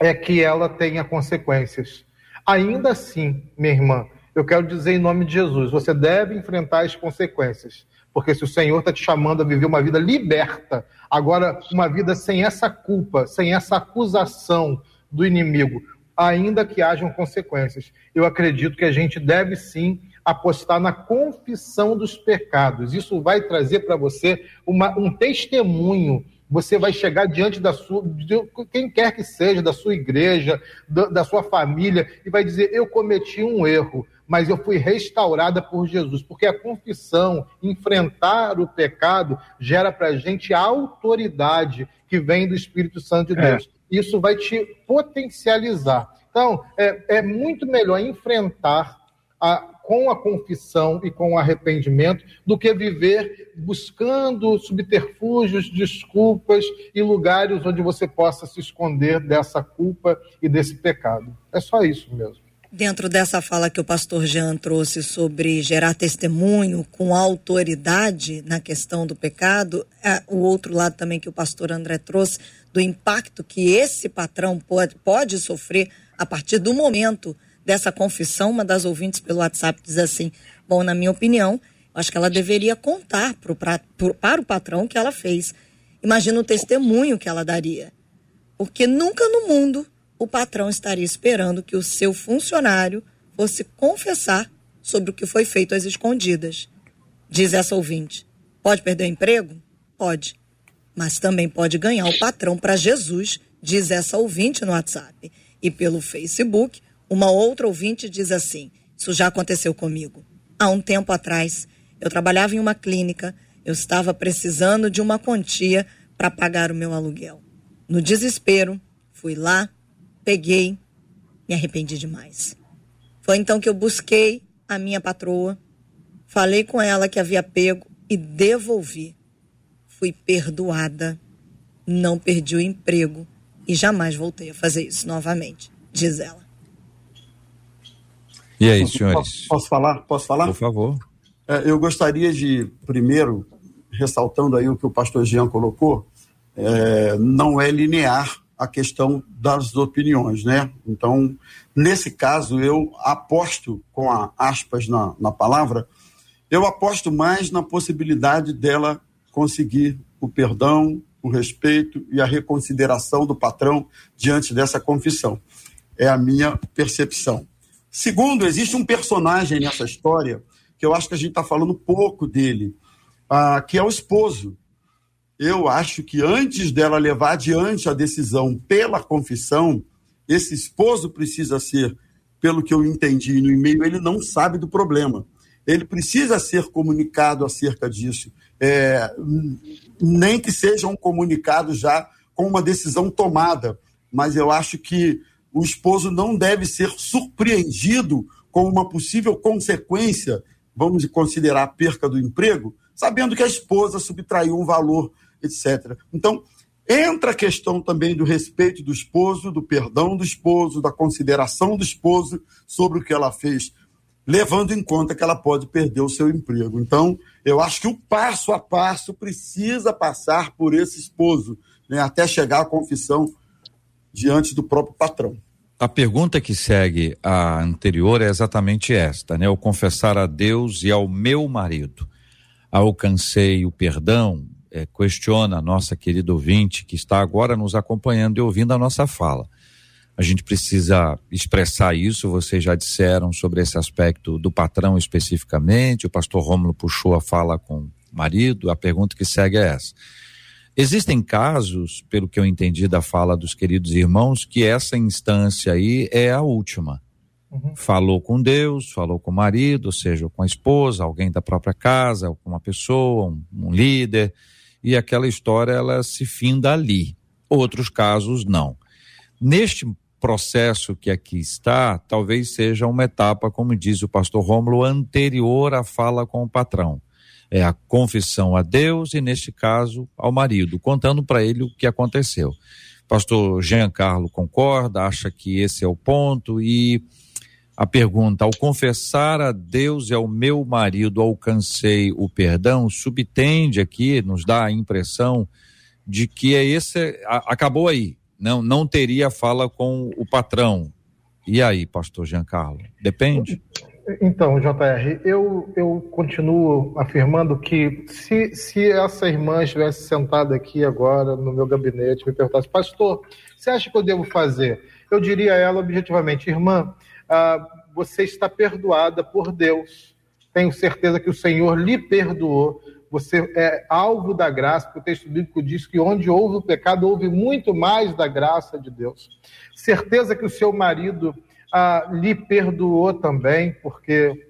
é que ela tenha consequências. Ainda assim, minha irmã, eu quero dizer em nome de Jesus, você deve enfrentar as consequências. Porque se o Senhor está te chamando a viver uma vida liberta, agora uma vida sem essa culpa, sem essa acusação do inimigo, ainda que hajam consequências. Eu acredito que a gente deve sim apostar na confissão dos pecados. Isso vai trazer para você uma, um testemunho. Você vai chegar diante da sua, de quem quer que seja, da sua igreja, da, da sua família, e vai dizer: Eu cometi um erro, mas eu fui restaurada por Jesus. Porque a confissão, enfrentar o pecado, gera para a gente a autoridade que vem do Espírito Santo de é. Deus. É isso vai te potencializar. Então, é, é muito melhor enfrentar a, com a confissão e com o arrependimento do que viver buscando subterfúgios, desculpas e lugares onde você possa se esconder dessa culpa e desse pecado. É só isso mesmo. Dentro dessa fala que o pastor Jean trouxe sobre gerar testemunho com autoridade na questão do pecado, é o outro lado também que o pastor André trouxe, do impacto que esse patrão pode, pode sofrer a partir do momento dessa confissão. Uma das ouvintes pelo WhatsApp diz assim: Bom, na minha opinião, acho que ela deveria contar pro, pra, pro, para o patrão que ela fez. Imagina o testemunho que ela daria. Porque nunca no mundo o patrão estaria esperando que o seu funcionário fosse confessar sobre o que foi feito às escondidas. Diz essa ouvinte: pode perder o emprego? Pode. Mas também pode ganhar o patrão para Jesus, diz essa ouvinte no WhatsApp. E pelo Facebook, uma outra ouvinte diz assim: Isso já aconteceu comigo. Há um tempo atrás, eu trabalhava em uma clínica, eu estava precisando de uma quantia para pagar o meu aluguel. No desespero, fui lá, peguei, me arrependi demais. Foi então que eu busquei a minha patroa, falei com ela que havia pego e devolvi. Fui perdoada, não perdi o emprego e jamais voltei a fazer isso novamente, diz ela. E aí, senhores? Posso, posso falar? Posso falar? Por favor. É, eu gostaria de, primeiro, ressaltando aí o que o pastor Jean colocou, é, não é linear a questão das opiniões, né? Então, nesse caso, eu aposto, com a aspas na, na palavra, eu aposto mais na possibilidade dela conseguir o perdão, o respeito e a reconsideração do patrão diante dessa confissão. É a minha percepção. Segundo, existe um personagem nessa história que eu acho que a gente está falando pouco dele, ah, que é o esposo eu acho que antes dela levar adiante a decisão pela confissão, esse esposo precisa ser, pelo que eu entendi no e-mail, ele não sabe do problema. Ele precisa ser comunicado acerca disso. É, nem que seja um comunicado já com uma decisão tomada, mas eu acho que o esposo não deve ser surpreendido com uma possível consequência, vamos considerar a perca do emprego, sabendo que a esposa subtraiu um valor etc. Então, entra a questão também do respeito do esposo, do perdão do esposo, da consideração do esposo sobre o que ela fez, levando em conta que ela pode perder o seu emprego. Então, eu acho que o passo a passo precisa passar por esse esposo, né, até chegar à confissão diante do próprio patrão. A pergunta que segue a anterior é exatamente esta, né? Eu confessar a Deus e ao meu marido. Alcancei o perdão, é, questiona a nossa querida ouvinte que está agora nos acompanhando e ouvindo a nossa fala. A gente precisa expressar isso, vocês já disseram sobre esse aspecto do patrão especificamente, o pastor Rômulo puxou a fala com o marido, a pergunta que segue é essa. Existem casos, pelo que eu entendi da fala dos queridos irmãos, que essa instância aí é a última. Uhum. Falou com Deus, falou com o marido, ou seja, com a esposa, alguém da própria casa, com uma pessoa, um, um líder, e aquela história ela se finda ali. Outros casos não. Neste processo que aqui está, talvez seja uma etapa, como diz o pastor Rômulo, anterior à fala com o patrão. É a confissão a Deus e, neste caso, ao marido, contando para ele o que aconteceu. Pastor Giancarlo concorda, acha que esse é o ponto e a pergunta: ao confessar a Deus e ao meu marido alcancei o perdão, subtende aqui, nos dá a impressão de que é esse, acabou aí, não, não teria fala com o patrão. E aí, pastor Giancarlo? Depende? Então, JR, eu, eu continuo afirmando que se, se essa irmã estivesse sentada aqui agora no meu gabinete me perguntasse, pastor, você acha que eu devo fazer? Eu diria a ela objetivamente, irmã, ah, você está perdoada por Deus. Tenho certeza que o Senhor lhe perdoou você é alvo da graça, porque o texto bíblico diz que onde houve o pecado, houve muito mais da graça de Deus. Certeza que o seu marido ah, lhe perdoou também, porque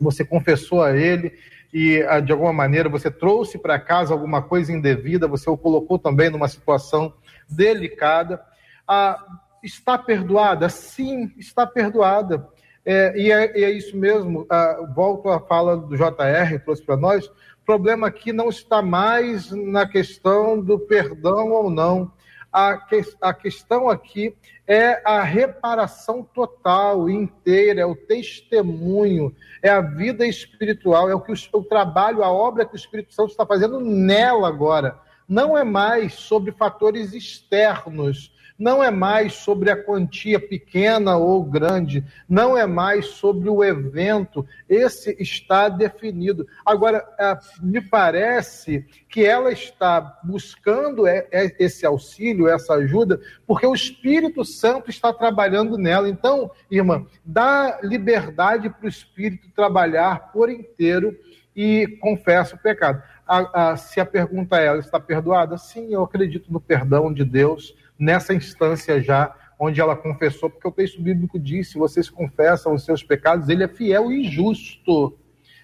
você confessou a ele e ah, de alguma maneira você trouxe para casa alguma coisa indevida, você o colocou também numa situação delicada. Ah, está perdoada? Sim, está perdoada. É, e, é, e, é, isso mesmo, ah, volto à fala do JR, trouxe para nós, o problema aqui não está mais na questão do perdão ou não. A, que, a questão aqui é a reparação total, inteira, é o testemunho, é a vida espiritual, é o que o, o trabalho, a obra que o Espírito Santo está fazendo nela agora. Não é mais sobre fatores externos, não é mais sobre a quantia pequena ou grande, não é mais sobre o evento, esse está definido. Agora, é, me parece que ela está buscando é, é, esse auxílio, essa ajuda, porque o Espírito Santo está trabalhando nela. Então, irmã, dá liberdade para o Espírito trabalhar por inteiro e confessa o pecado. A, a, se a pergunta é, ela está perdoada? Sim, eu acredito no perdão de Deus nessa instância já onde ela confessou, porque o texto bíblico diz: se vocês confessam os seus pecados, ele é fiel e justo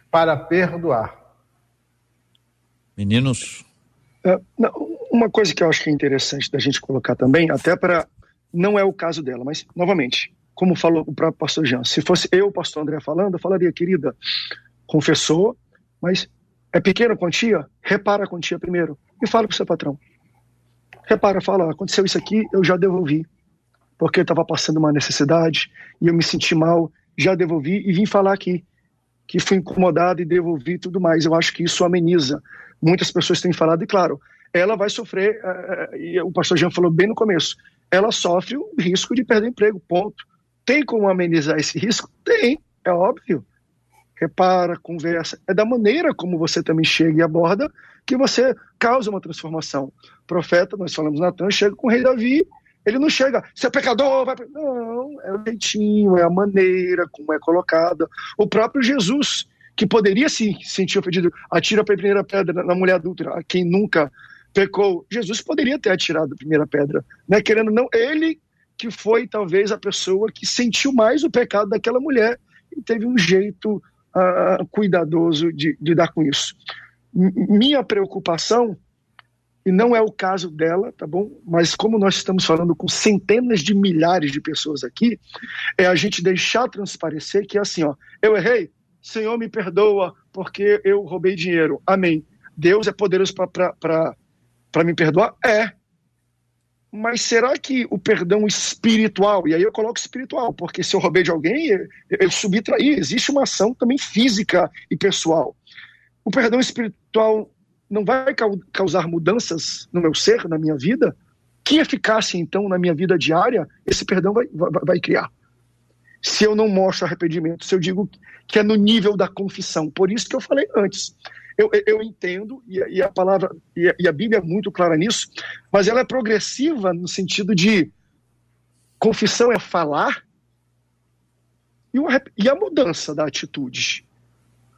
para perdoar. Meninos? É, uma coisa que eu acho que é interessante da gente colocar também, até para. Não é o caso dela, mas, novamente, como falou o próprio pastor Jean, se fosse eu, o pastor André, falando, eu falaria, querida, confessou, mas é pequena quantia? Repara a quantia primeiro e fala para o seu patrão. Repara, fala, aconteceu isso aqui, eu já devolvi, porque eu estava passando uma necessidade e eu me senti mal, já devolvi e vim falar aqui que fui incomodado e devolvi tudo mais. Eu acho que isso ameniza. Muitas pessoas têm falado, e claro, ela vai sofrer, uh, e o pastor Jean falou bem no começo, ela sofre o risco de perder emprego, ponto. Tem como amenizar esse risco? Tem, é óbvio. Repara, conversa. É da maneira como você também chega e aborda que você causa uma transformação. O profeta, nós falamos Natan, chega com o rei Davi, ele não chega, você é pecador, vai... não, é o jeitinho, é a maneira como é colocada. O próprio Jesus, que poderia se sentir ofendido, atira a primeira pedra na mulher adulta, quem nunca pecou, Jesus poderia ter atirado a primeira pedra, né? querendo não, ele que foi talvez a pessoa que sentiu mais o pecado daquela mulher e teve um jeito uh, cuidadoso de, de lidar com isso minha preocupação, e não é o caso dela, tá bom? Mas como nós estamos falando com centenas de milhares de pessoas aqui, é a gente deixar transparecer que é assim, ó, eu errei, Senhor me perdoa porque eu roubei dinheiro. Amém. Deus é poderoso para me perdoar? É. Mas será que o perdão espiritual, e aí eu coloco espiritual, porque se eu roubei de alguém, eu, eu existe uma ação também física e pessoal. O perdão espiritual não vai causar mudanças no meu ser, na minha vida? Que eficácia, então, na minha vida diária, esse perdão vai, vai, vai criar? Se eu não mostro arrependimento, se eu digo que é no nível da confissão. Por isso que eu falei antes. Eu, eu entendo, e, e a palavra, e a, e a Bíblia é muito clara nisso, mas ela é progressiva no sentido de confissão é falar e, e a mudança da atitude.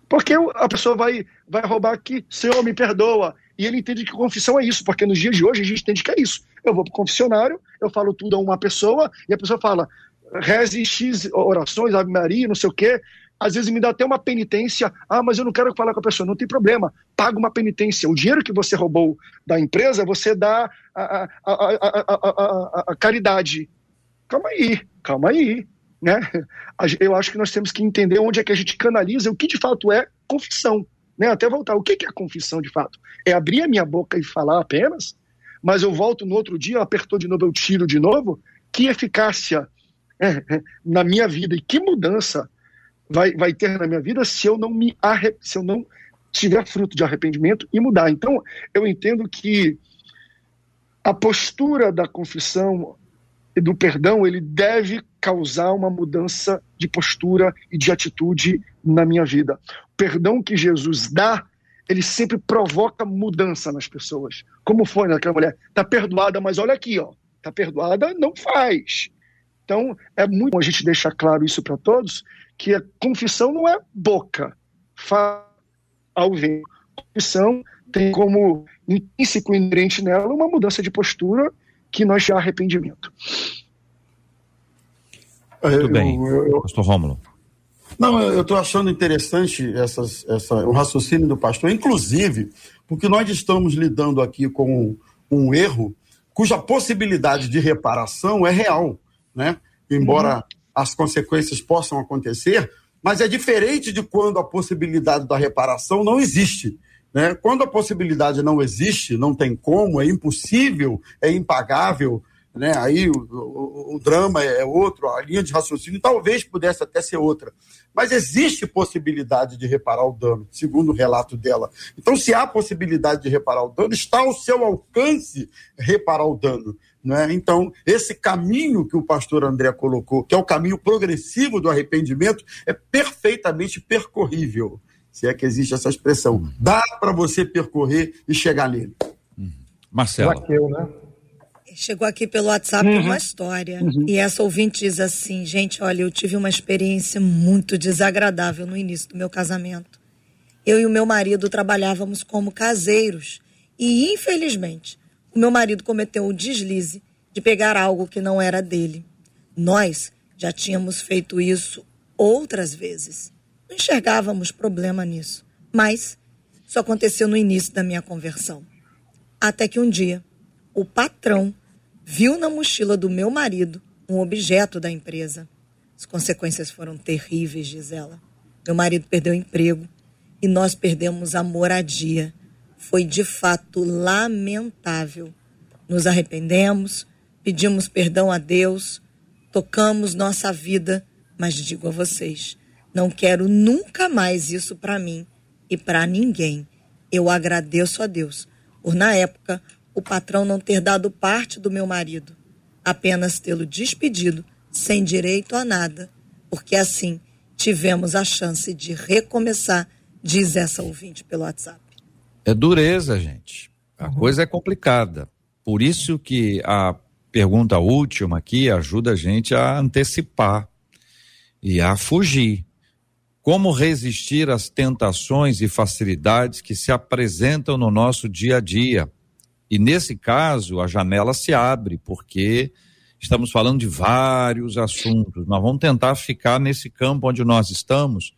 Porque a pessoa vai, vai roubar aqui, Senhor, me perdoa. E ele entende que confissão é isso, porque nos dias de hoje a gente entende que é isso. Eu vou para o confessionário, eu falo tudo a uma pessoa, e a pessoa fala, reze X orações, Ave Maria, não sei o quê. Às vezes me dá até uma penitência. Ah, mas eu não quero falar com a pessoa. Não tem problema. Paga uma penitência. O dinheiro que você roubou da empresa, você dá a, a, a, a caridade. Calma aí, calma aí. Né? Eu acho que nós temos que entender onde é que a gente canaliza o que de fato é confissão. Né? Até voltar. O que é confissão de fato? É abrir a minha boca e falar apenas? Mas eu volto no outro dia, apertou de novo, eu tiro de novo? Que eficácia [laughs] na minha vida e que mudança vai, vai ter na minha vida se eu não me arre... se eu não tiver fruto de arrependimento e mudar. Então, eu entendo que a postura da confissão e do perdão, ele deve causar uma mudança de postura e de atitude na minha vida. O perdão que Jesus dá, ele sempre provoca mudança nas pessoas. Como foi naquela mulher? Tá perdoada, mas olha aqui, ó. Tá perdoada, não faz. Então, é muito bom a gente deixar claro isso para todos, que a confissão não é boca, fala ao vento. Confissão tem como intrínseco inerente nela uma mudança de postura que nós já arrependimento. Muito bem, eu, eu, pastor Rômulo. Não, eu estou achando interessante essas, essa, o raciocínio do pastor, inclusive porque nós estamos lidando aqui com um erro cuja possibilidade de reparação é real né? Embora uhum. As consequências possam acontecer, mas é diferente de quando a possibilidade da reparação não existe. Né? Quando a possibilidade não existe, não tem como, é impossível, é impagável, né? aí o, o, o, drama é outro, a linha de raciocínio talvez pudesse até ser outra. Mas existe possibilidade de reparar o dano, segundo o relato dela. Então, se há possibilidade de reparar o dano, está ao seu alcance reparar o dano. Né? Então, esse caminho que o pastor André colocou, que é o caminho progressivo do arrependimento, é perfeitamente percorrível, se é que existe essa expressão. Uhum. Dá para você percorrer e chegar nele. Uhum. Marcelo. né? Chegou aqui pelo WhatsApp uhum. uma história. Uhum. E essa ouvinte diz assim: gente, olha, eu tive uma experiência muito desagradável no início do meu casamento. Eu e o meu marido trabalhávamos como caseiros. E, infelizmente, o meu marido cometeu o deslize de pegar algo que não era dele. Nós já tínhamos feito isso outras vezes. Não enxergávamos problema nisso. Mas isso aconteceu no início da minha conversão. Até que um dia, o patrão viu na mochila do meu marido um objeto da empresa. As consequências foram terríveis, diz ela. Meu marido perdeu o emprego e nós perdemos a moradia foi de fato lamentável. Nos arrependemos, pedimos perdão a Deus, tocamos nossa vida, mas digo a vocês, não quero nunca mais isso para mim e para ninguém. Eu agradeço a Deus por, na época, o patrão não ter dado parte do meu marido, apenas tê-lo despedido sem direito a nada, porque assim tivemos a chance de recomeçar, diz essa ouvinte pelo WhatsApp. É dureza, gente. A uhum. coisa é complicada. Por isso que a pergunta última aqui ajuda a gente a antecipar e a fugir. Como resistir às tentações e facilidades que se apresentam no nosso dia a dia? E nesse caso, a janela se abre, porque estamos falando de vários assuntos. Nós vamos tentar ficar nesse campo onde nós estamos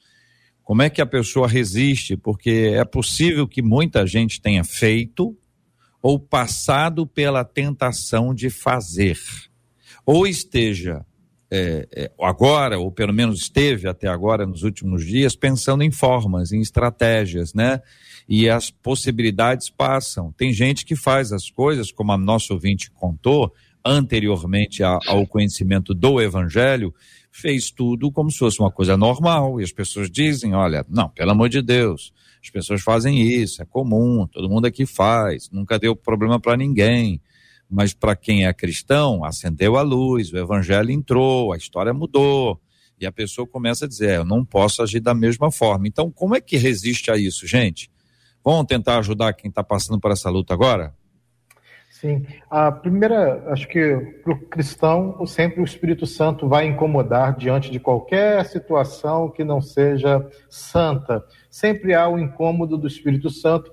como é que a pessoa resiste? Porque é possível que muita gente tenha feito ou passado pela tentação de fazer, ou esteja é, é, agora, ou pelo menos esteve até agora nos últimos dias, pensando em formas, em estratégias, né? E as possibilidades passam. Tem gente que faz as coisas, como a nossa ouvinte contou, anteriormente ao conhecimento do Evangelho, fez tudo como se fosse uma coisa normal. E as pessoas dizem: olha, não, pelo amor de Deus, as pessoas fazem isso, é comum, todo mundo aqui faz, nunca deu problema para ninguém. Mas para quem é cristão, acendeu a luz, o evangelho entrou, a história mudou. E a pessoa começa a dizer: é, eu não posso agir da mesma forma. Então, como é que resiste a isso, gente? Vamos tentar ajudar quem está passando por essa luta agora? Sim. A primeira, acho que para o cristão, sempre o Espírito Santo vai incomodar diante de qualquer situação que não seja santa. Sempre há o incômodo do Espírito Santo.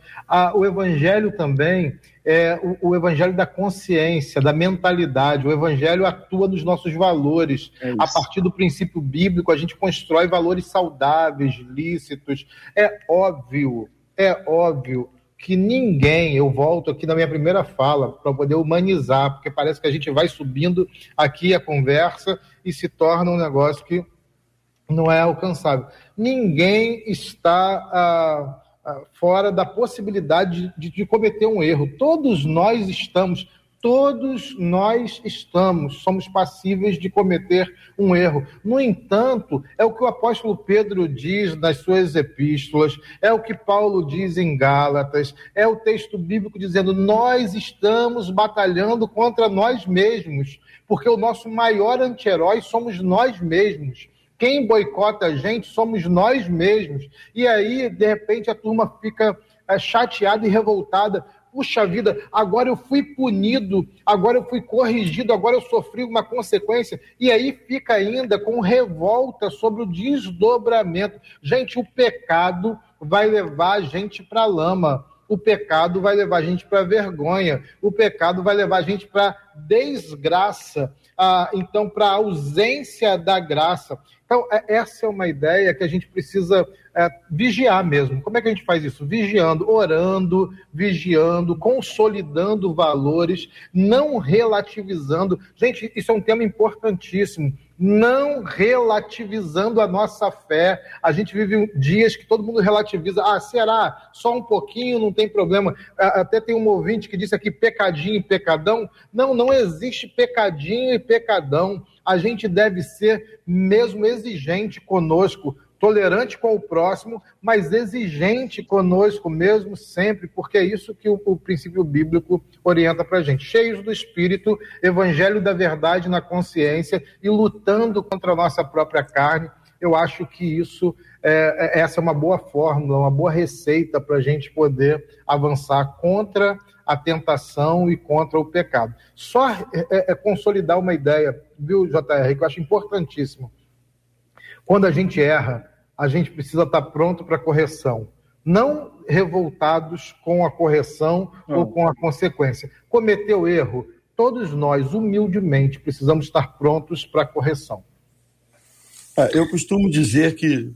o Evangelho também é o, o, Evangelho da consciência, da mentalidade. O Evangelho atua nos nossos valores. É a partir do princípio bíblico, a gente constrói valores saudáveis, lícitos. É óbvio, é óbvio que ninguém, eu volto aqui na minha primeira fala, para poder humanizar, porque parece que a gente vai subindo aqui a conversa e se torna um negócio que não é alcançável. Ninguém está ah, fora da possibilidade de, de cometer um erro. Todos nós estamos Todos nós estamos, somos passíveis de cometer um erro. No entanto, é o que o apóstolo Pedro diz nas suas epístolas, é o que Paulo diz em Gálatas, é o texto bíblico dizendo: nós estamos batalhando contra nós mesmos, porque o nosso maior anti-herói somos nós mesmos. Quem boicota a gente somos nós mesmos. E aí, de repente, a turma fica é, chateada e revoltada puxa vida, agora eu fui punido, agora eu fui corrigido, agora eu sofri uma consequência, e aí fica ainda com revolta sobre o desdobramento. Gente, o pecado vai levar a gente para lama. O pecado vai levar a gente para vergonha, o pecado vai levar a gente para desgraça, ah, então para ausência da graça. Então, é, essa é uma ideia que a gente precisa é, vigiar mesmo. Como é que a gente faz isso? Vigiando, orando, vigiando, consolidando valores, não relativizando. Gente, isso é um tema importantíssimo. Não relativizando a nossa fé. A gente vive dias que todo mundo relativiza. Ah, será? Só um pouquinho, não tem problema. Até tem um ouvinte que disse aqui pecadinho e pecadão. Não, não existe pecadinho e pecadão a gente deve ser mesmo exigente conosco, tolerante com o próximo, mas exigente conosco mesmo sempre, porque é isso que o, o princípio bíblico orienta para a gente. Cheios do Espírito, evangelho da verdade na consciência e lutando contra a nossa própria carne. Eu acho que isso é, é essa é uma boa fórmula, uma boa receita para a gente poder avançar contra a tentação e contra o pecado. Só é, é, é consolidar uma ideia, viu, JR, que eu acho importantíssimo. Quando a gente erra, a gente precisa estar pronto para correção. Não revoltados com a correção Não. ou com a consequência. Cometeu erro, todos nós, humildemente, precisamos estar prontos para a correção. É, eu costumo dizer que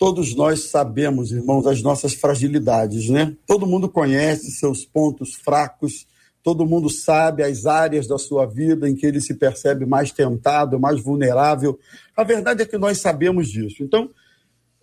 Todos nós sabemos, irmãos, as nossas fragilidades, né? Todo mundo conhece seus pontos fracos, todo mundo sabe as áreas da sua vida em que ele se percebe mais tentado, mais vulnerável. A verdade é que nós sabemos disso. Então,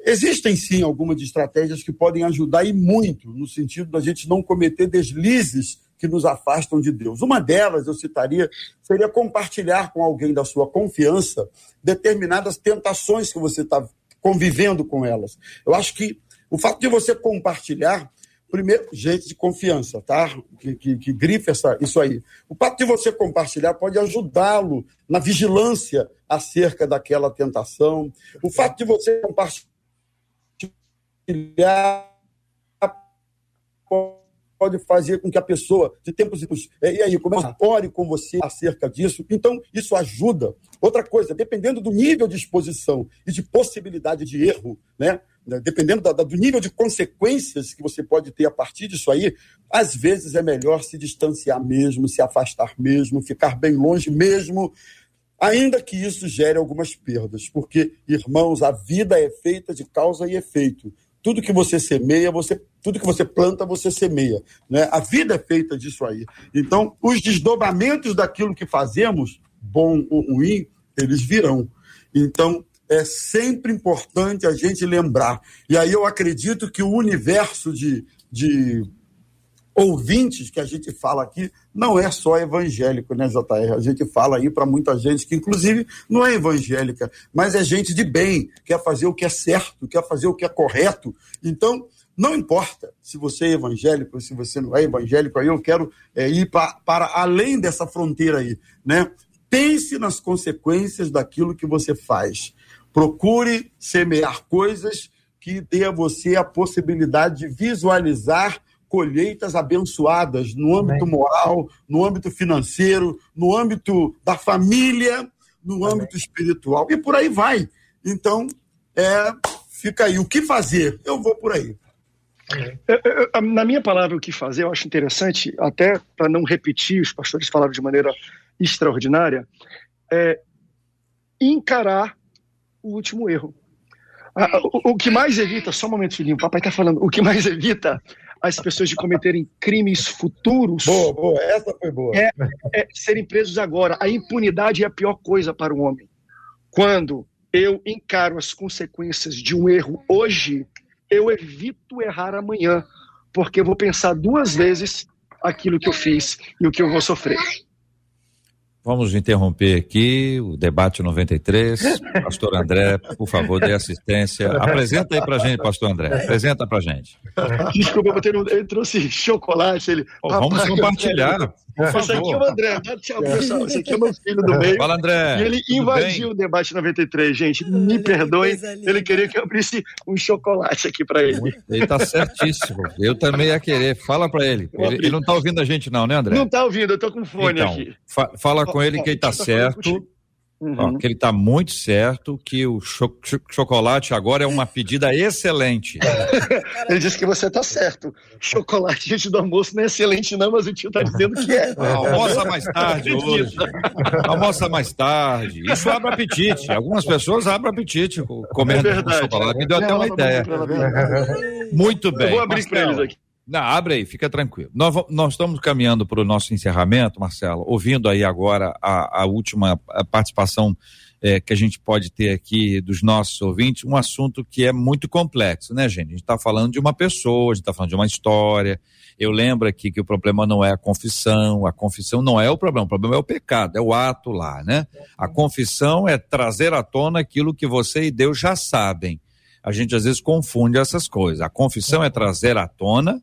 existem sim algumas estratégias que podem ajudar e muito no sentido da gente não cometer deslizes que nos afastam de Deus. Uma delas, eu citaria, seria compartilhar com alguém da sua confiança determinadas tentações que você está convivendo com elas. Eu acho que o fato de você compartilhar, primeiro, gente de confiança, tá? Que, que, que grife essa, isso aí. O fato de você compartilhar pode ajudá-lo na vigilância acerca daquela tentação. O fato de você compartilhar pode fazer com que a pessoa, de tempos em tempos, é, e aí, como é ore com você acerca disso. Então, isso ajuda. Outra coisa, dependendo do nível de exposição e de possibilidade de erro, né? Dependendo da, do nível de consequências que você pode ter a partir disso aí, às vezes é melhor se distanciar mesmo, se afastar mesmo, ficar bem longe mesmo, ainda que isso gere algumas perdas, porque, irmãos, a vida é feita de causa e efeito. Tudo que você semeia, você, tudo que você planta, você semeia. Né? A vida é feita disso aí. Então, os desdobramentos daquilo que fazemos, bom ou ruim, eles virão. Então, é sempre importante a gente lembrar. E aí eu acredito que o universo de, de ouvintes que a gente fala aqui não é só evangélico, né, JR? A gente fala aí para muita gente que, inclusive, não é evangélica, mas é gente de bem, quer fazer o que é certo, quer fazer o que é correto. Então, não importa se você é evangélico, se você não é evangélico, aí eu quero é, ir pra, para além dessa fronteira aí, né? Pense nas consequências daquilo que você faz. Procure semear coisas que dê a você a possibilidade de visualizar colheitas abençoadas no âmbito Amém. moral, no âmbito financeiro, no âmbito da família, no Amém. âmbito espiritual e por aí vai. Então, é, fica aí. O que fazer? Eu vou por aí. Na minha palavra, o que fazer, eu acho interessante, até para não repetir, os pastores falaram de maneira extraordinária, é encarar o último erro. O, o que mais evita, só um momento, filhinho, o papai está falando, o que mais evita as pessoas de cometerem crimes futuros. Boa, boa, essa foi boa. É, é serem presos agora. A impunidade é a pior coisa para o homem. Quando eu encaro as consequências de um erro hoje, eu evito errar amanhã, porque eu vou pensar duas vezes aquilo que eu fiz e o que eu vou sofrer. Vamos interromper aqui o debate 93. Pastor André, por favor, dê assistência. Apresenta aí pra gente, pastor André. Apresenta pra gente. Desculpa, eu, ele trouxe chocolate. Ele, oh, vamos compartilhar. Esse aqui é o André. Tchau, pessoal. Esse aqui é o meu filho do meio. Fala, André. E ele invadiu bem? o debate 93, gente. Me perdoem. Ele queria que eu abrisse um chocolate aqui para ele. Ele tá certíssimo. Eu também ia querer. Fala para ele. ele. Ele não tá ouvindo a gente, não, né, André? Não tá ouvindo, eu tô com fone então, aqui. Fa fala com ele que ele tá certo. Uhum. Ó, que ele está muito certo, que o cho chocolate agora é uma pedida excelente. [laughs] ele disse que você está certo. Chocolate antes do almoço não é excelente, não, mas o tio está dizendo que é. [laughs] Almoça mais tarde hoje. Almoça mais tarde. Isso abre apetite. Algumas pessoas abrem apetite comendo é chocolate. Me deu até uma ideia. Muito bem. Eu vou abrir para eles aqui. Não, abre aí, fica tranquilo. Nós, nós estamos caminhando para o nosso encerramento, Marcelo, ouvindo aí agora a, a última participação é, que a gente pode ter aqui dos nossos ouvintes, um assunto que é muito complexo, né, gente? A gente está falando de uma pessoa, a gente está falando de uma história. Eu lembro aqui que o problema não é a confissão, a confissão não é o problema, o problema é o pecado, é o ato lá, né? A confissão é trazer à tona aquilo que você e Deus já sabem. A gente às vezes confunde essas coisas. A confissão é trazer à tona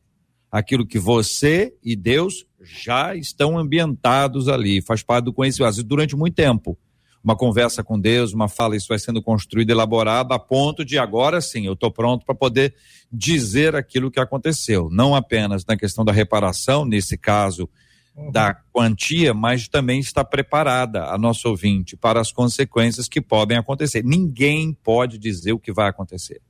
aquilo que você e Deus já estão ambientados ali, faz parte do conhecimento, durante muito tempo. Uma conversa com Deus, uma fala, isso vai sendo construído, elaborado, a ponto de agora sim, eu estou pronto para poder dizer aquilo que aconteceu. Não apenas na questão da reparação, nesse caso, uhum. da quantia, mas também está preparada a nosso ouvinte para as consequências que podem acontecer. Ninguém pode dizer o que vai acontecer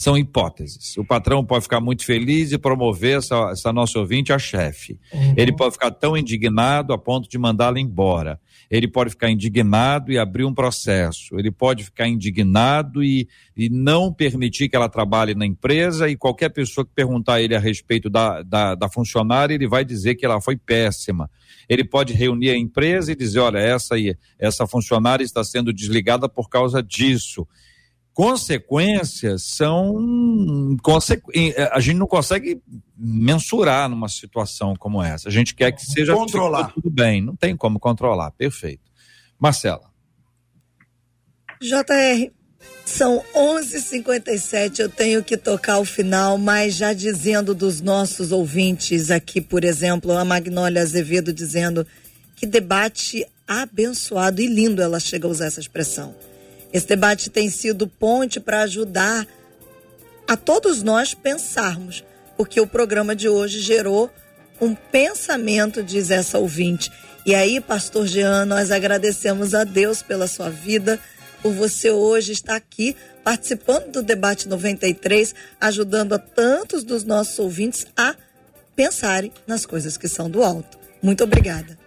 são hipóteses. O patrão pode ficar muito feliz e promover essa, essa nossa ouvinte a chefe. Uhum. Ele pode ficar tão indignado a ponto de mandá-la embora. Ele pode ficar indignado e abrir um processo. Ele pode ficar indignado e, e não permitir que ela trabalhe na empresa. E qualquer pessoa que perguntar a ele a respeito da, da, da funcionária, ele vai dizer que ela foi péssima. Ele pode reunir a empresa e dizer: olha, essa, aí, essa funcionária está sendo desligada por causa disso consequências são. Eh, a gente não consegue mensurar numa situação como essa. A gente quer que seja controlar. tudo bem. Não tem como controlar. Perfeito. Marcela. JR, são 11:57. Eu tenho que tocar o final, mas já dizendo dos nossos ouvintes aqui, por exemplo, a Magnólia Azevedo dizendo que debate abençoado e lindo. Ela chega a usar essa expressão esse debate tem sido ponte para ajudar a todos nós pensarmos, porque o programa de hoje gerou um pensamento, diz essa ouvinte. E aí, pastor Jean, nós agradecemos a Deus pela sua vida, por você hoje estar aqui participando do debate 93, ajudando a tantos dos nossos ouvintes a pensarem nas coisas que são do alto. Muito obrigada.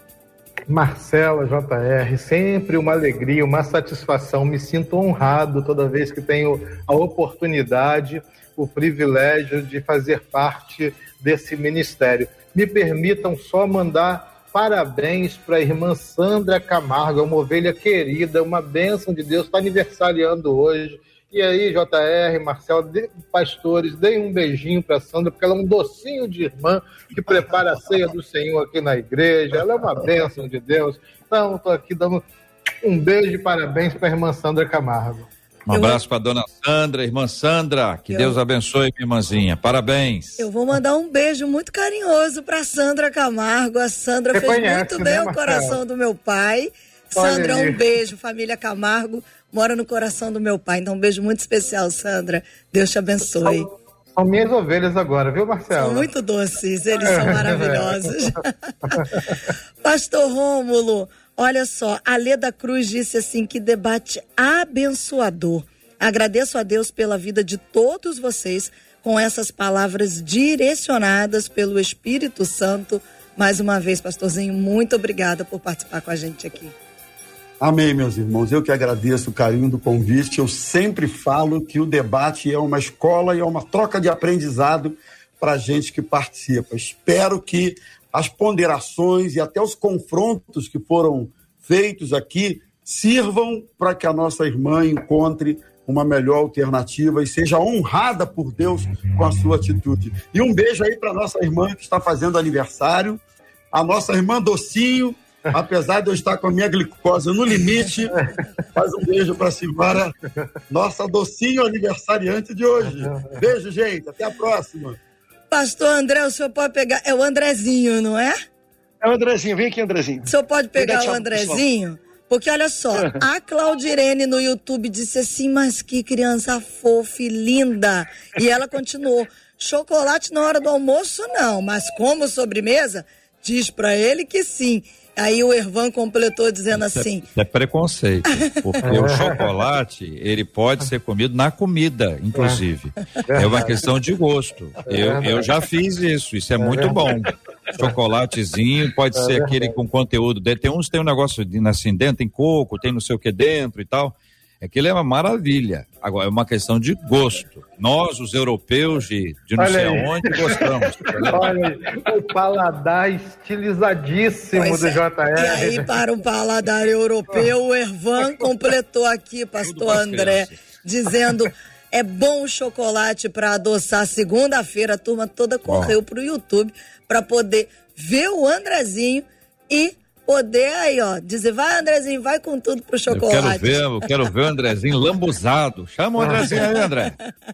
Marcela JR, sempre uma alegria, uma satisfação. Me sinto honrado toda vez que tenho a oportunidade, o privilégio de fazer parte desse ministério. Me permitam só mandar parabéns para a irmã Sandra Camargo, uma ovelha querida, uma bênção de Deus, está aniversariando hoje. E aí, JR, Marcelo, de, pastores, deem um beijinho para Sandra, porque ela é um docinho de irmã que prepara a ceia do Senhor aqui na igreja. Ela é uma bênção de Deus. Então, estou aqui dando um beijo e parabéns para a irmã Sandra Camargo. Um abraço para dona Sandra, irmã Sandra. Que eu... Deus abençoe, minha irmãzinha. Parabéns. Eu vou mandar um beijo muito carinhoso para Sandra Camargo. A Sandra Você fez conhece, muito bem né, o coração do meu pai Sandra, um beijo. Família Camargo mora no coração do meu pai. Então, um beijo muito especial, Sandra. Deus te abençoe. São, são minhas ovelhas agora, viu, Marcelo? São muito doces, eles são maravilhosos. [laughs] Pastor Rômulo, olha só, a Leda Cruz disse assim: que debate abençoador. Agradeço a Deus pela vida de todos vocês com essas palavras direcionadas pelo Espírito Santo. Mais uma vez, pastorzinho, muito obrigada por participar com a gente aqui. Amém, meus irmãos. Eu que agradeço o carinho do convite. Eu sempre falo que o debate é uma escola e é uma troca de aprendizado para a gente que participa. Espero que as ponderações e até os confrontos que foram feitos aqui sirvam para que a nossa irmã encontre uma melhor alternativa e seja honrada por Deus com a sua atitude. E um beijo aí para nossa irmã que está fazendo aniversário, a nossa irmã Docinho, apesar de eu estar com a minha glicose no limite, faz um beijo para a senhora, nossa Docinho aniversariante de hoje. Beijo, gente, até a próxima. Pastor André, o senhor pode pegar, é o Andrezinho, não é? É o Andrezinho, vem aqui, Andrezinho. O senhor pode pegar o Andrezinho? Porque olha só, [laughs] a Claudirene no YouTube disse assim, mas que criança fofa e linda. E ela continuou, chocolate na hora do almoço não, mas como sobremesa, diz para ele que sim. Aí o Ervan completou dizendo Isso é- assim. É, é preconceito, porque o [laughs] chocolate ele pode ser comido na comida, inclusive. É uma questão de gosto. Eu, eu já fiz isso, isso é muito bom. Chocolatezinho, pode ser aquele com conteúdo. Tem uns tem um negócio de, assim dentro, tem coco, tem não sei o que dentro e tal. Aquilo é uma maravilha. Agora, é uma questão de gosto. Nós, os europeus de, de não Olha sei aí. aonde, gostamos. Olha aí, o paladar estilizadíssimo Pois do é. JR. E aí, para um paladar europeu, o Ervan [laughs] completou aqui, pastor André, crianças. dizendo. É bom o chocolate para adoçar. Segunda-feira, a turma toda correu para o YouTube para poder ver o Andrezinho e poder aí, ó, dizer: vai, Andrezinho, vai com tudo pro Eu quero chocolate. ver, eu quero ver o Andrezinho lambuzado. Chama o Andrezinho aí, André. [laughs]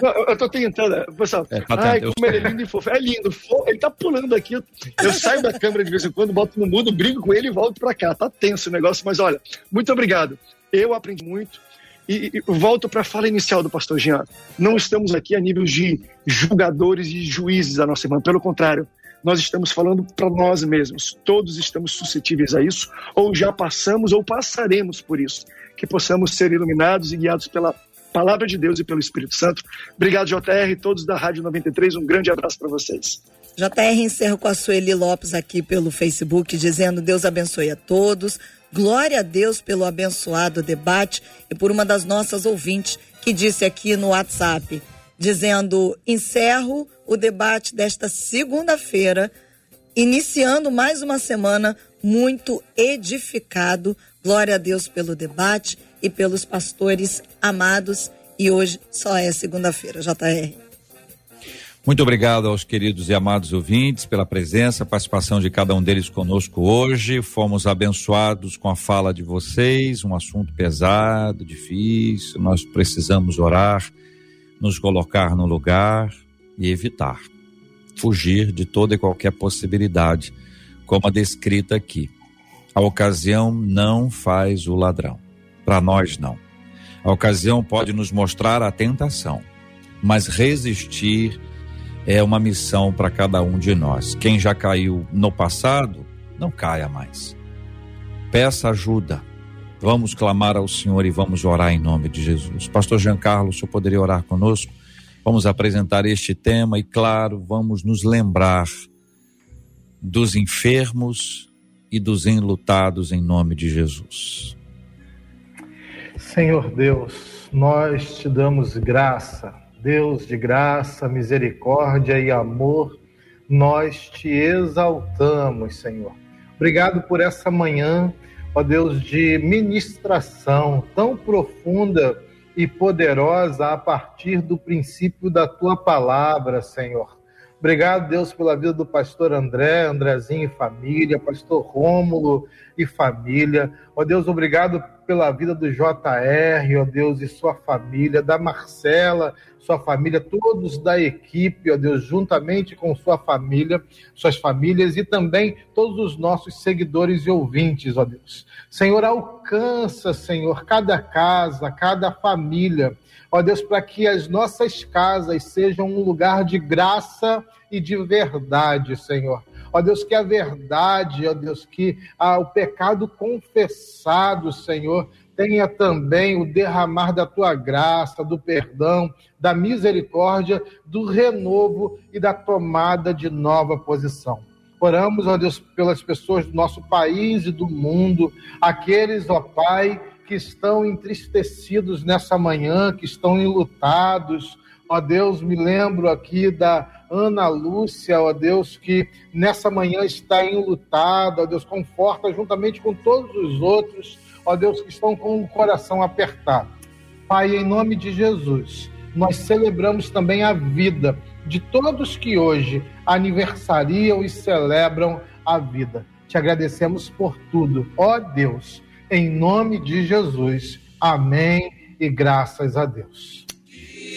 Não, eu- tô tentando, pessoal. É, tá Ai, como ele é lindo e fofo. É lindo, fo- ele tá pulando aqui. Eu, eu saio da câmera de vez em quando, boto no mudo, brigo com ele e volto pra cá. Tá tenso o negócio, mas olha, muito obrigado. Eu aprendi muito. E, e volto para a fala inicial do pastor Jean. Não estamos aqui a nível de julgadores e juízes da nossa irmã. Pelo contrário, nós estamos falando para nós mesmos. Todos estamos suscetíveis a isso, ou já passamos ou passaremos por isso. Que possamos ser iluminados e guiados pela palavra de Deus e pelo Espírito Santo. Obrigado, JR, todos da Rádio 93. Um grande abraço para vocês. JR encerro com a Sueli Lopes aqui pelo Facebook, dizendo Deus abençoe a todos. Glória a Deus pelo abençoado debate e por uma das nossas ouvintes que disse aqui no WhatsApp, dizendo: encerro o debate desta segunda-feira, iniciando mais uma semana muito edificado. Glória a Deus pelo debate e pelos pastores amados. E hoje só é segunda-feira, JR. Muito obrigado aos queridos e amados ouvintes pela presença, participação de cada um deles conosco hoje. Fomos abençoados com a fala de vocês, um assunto pesado, difícil. Nós precisamos orar, nos colocar no lugar e evitar fugir de toda e qualquer possibilidade, como a descrita aqui. A ocasião não faz o ladrão. Para nós, não. A ocasião pode nos mostrar a tentação, mas resistir é uma missão para cada um de nós. Quem já caiu no passado, não caia mais. Peça ajuda. Vamos clamar ao Senhor e vamos orar em nome de Jesus. Pastor Giancarlo, o senhor poderia orar conosco? Vamos apresentar este tema e, claro, vamos nos lembrar dos enfermos e dos enlutados em nome de Jesus. Senhor Deus, nós te damos graça, Deus de graça, misericórdia e amor, nós te exaltamos, Senhor. Obrigado por essa manhã, ó Deus, de ministração tão profunda e poderosa a partir do princípio da tua palavra, Senhor. Obrigado, Deus, pela vida do pastor André, Andrezinho e família, pastor Rômulo e família. Ó Deus, obrigado pela vida do JR, ó Deus, e sua família, da Marcela, sua família, todos da equipe, ó Deus, juntamente com sua família, suas famílias e também todos os nossos seguidores e ouvintes, ó Deus. Senhor, alcança, Senhor, cada casa, cada família, ó Deus, para que as nossas casas sejam um lugar de graça e de verdade, Senhor. Ó Deus, que a verdade, ó Deus, que ah, o pecado confessado, Senhor, tenha também o derramar da tua graça, do perdão, da misericórdia, do renovo e da tomada de nova posição. Oramos, ó Deus, pelas pessoas do nosso país e do mundo, aqueles, ó Pai, que estão entristecidos nessa manhã, que estão enlutados. Ó Deus, me lembro aqui da Ana Lúcia, ó Deus, que nessa manhã está enlutada, ó Deus, conforta juntamente com todos os outros, ó Deus, que estão com o coração apertado. Pai, em nome de Jesus, nós celebramos também a vida de todos que hoje aniversariam e celebram a vida. Te agradecemos por tudo, ó Deus, em nome de Jesus. Amém e graças a Deus.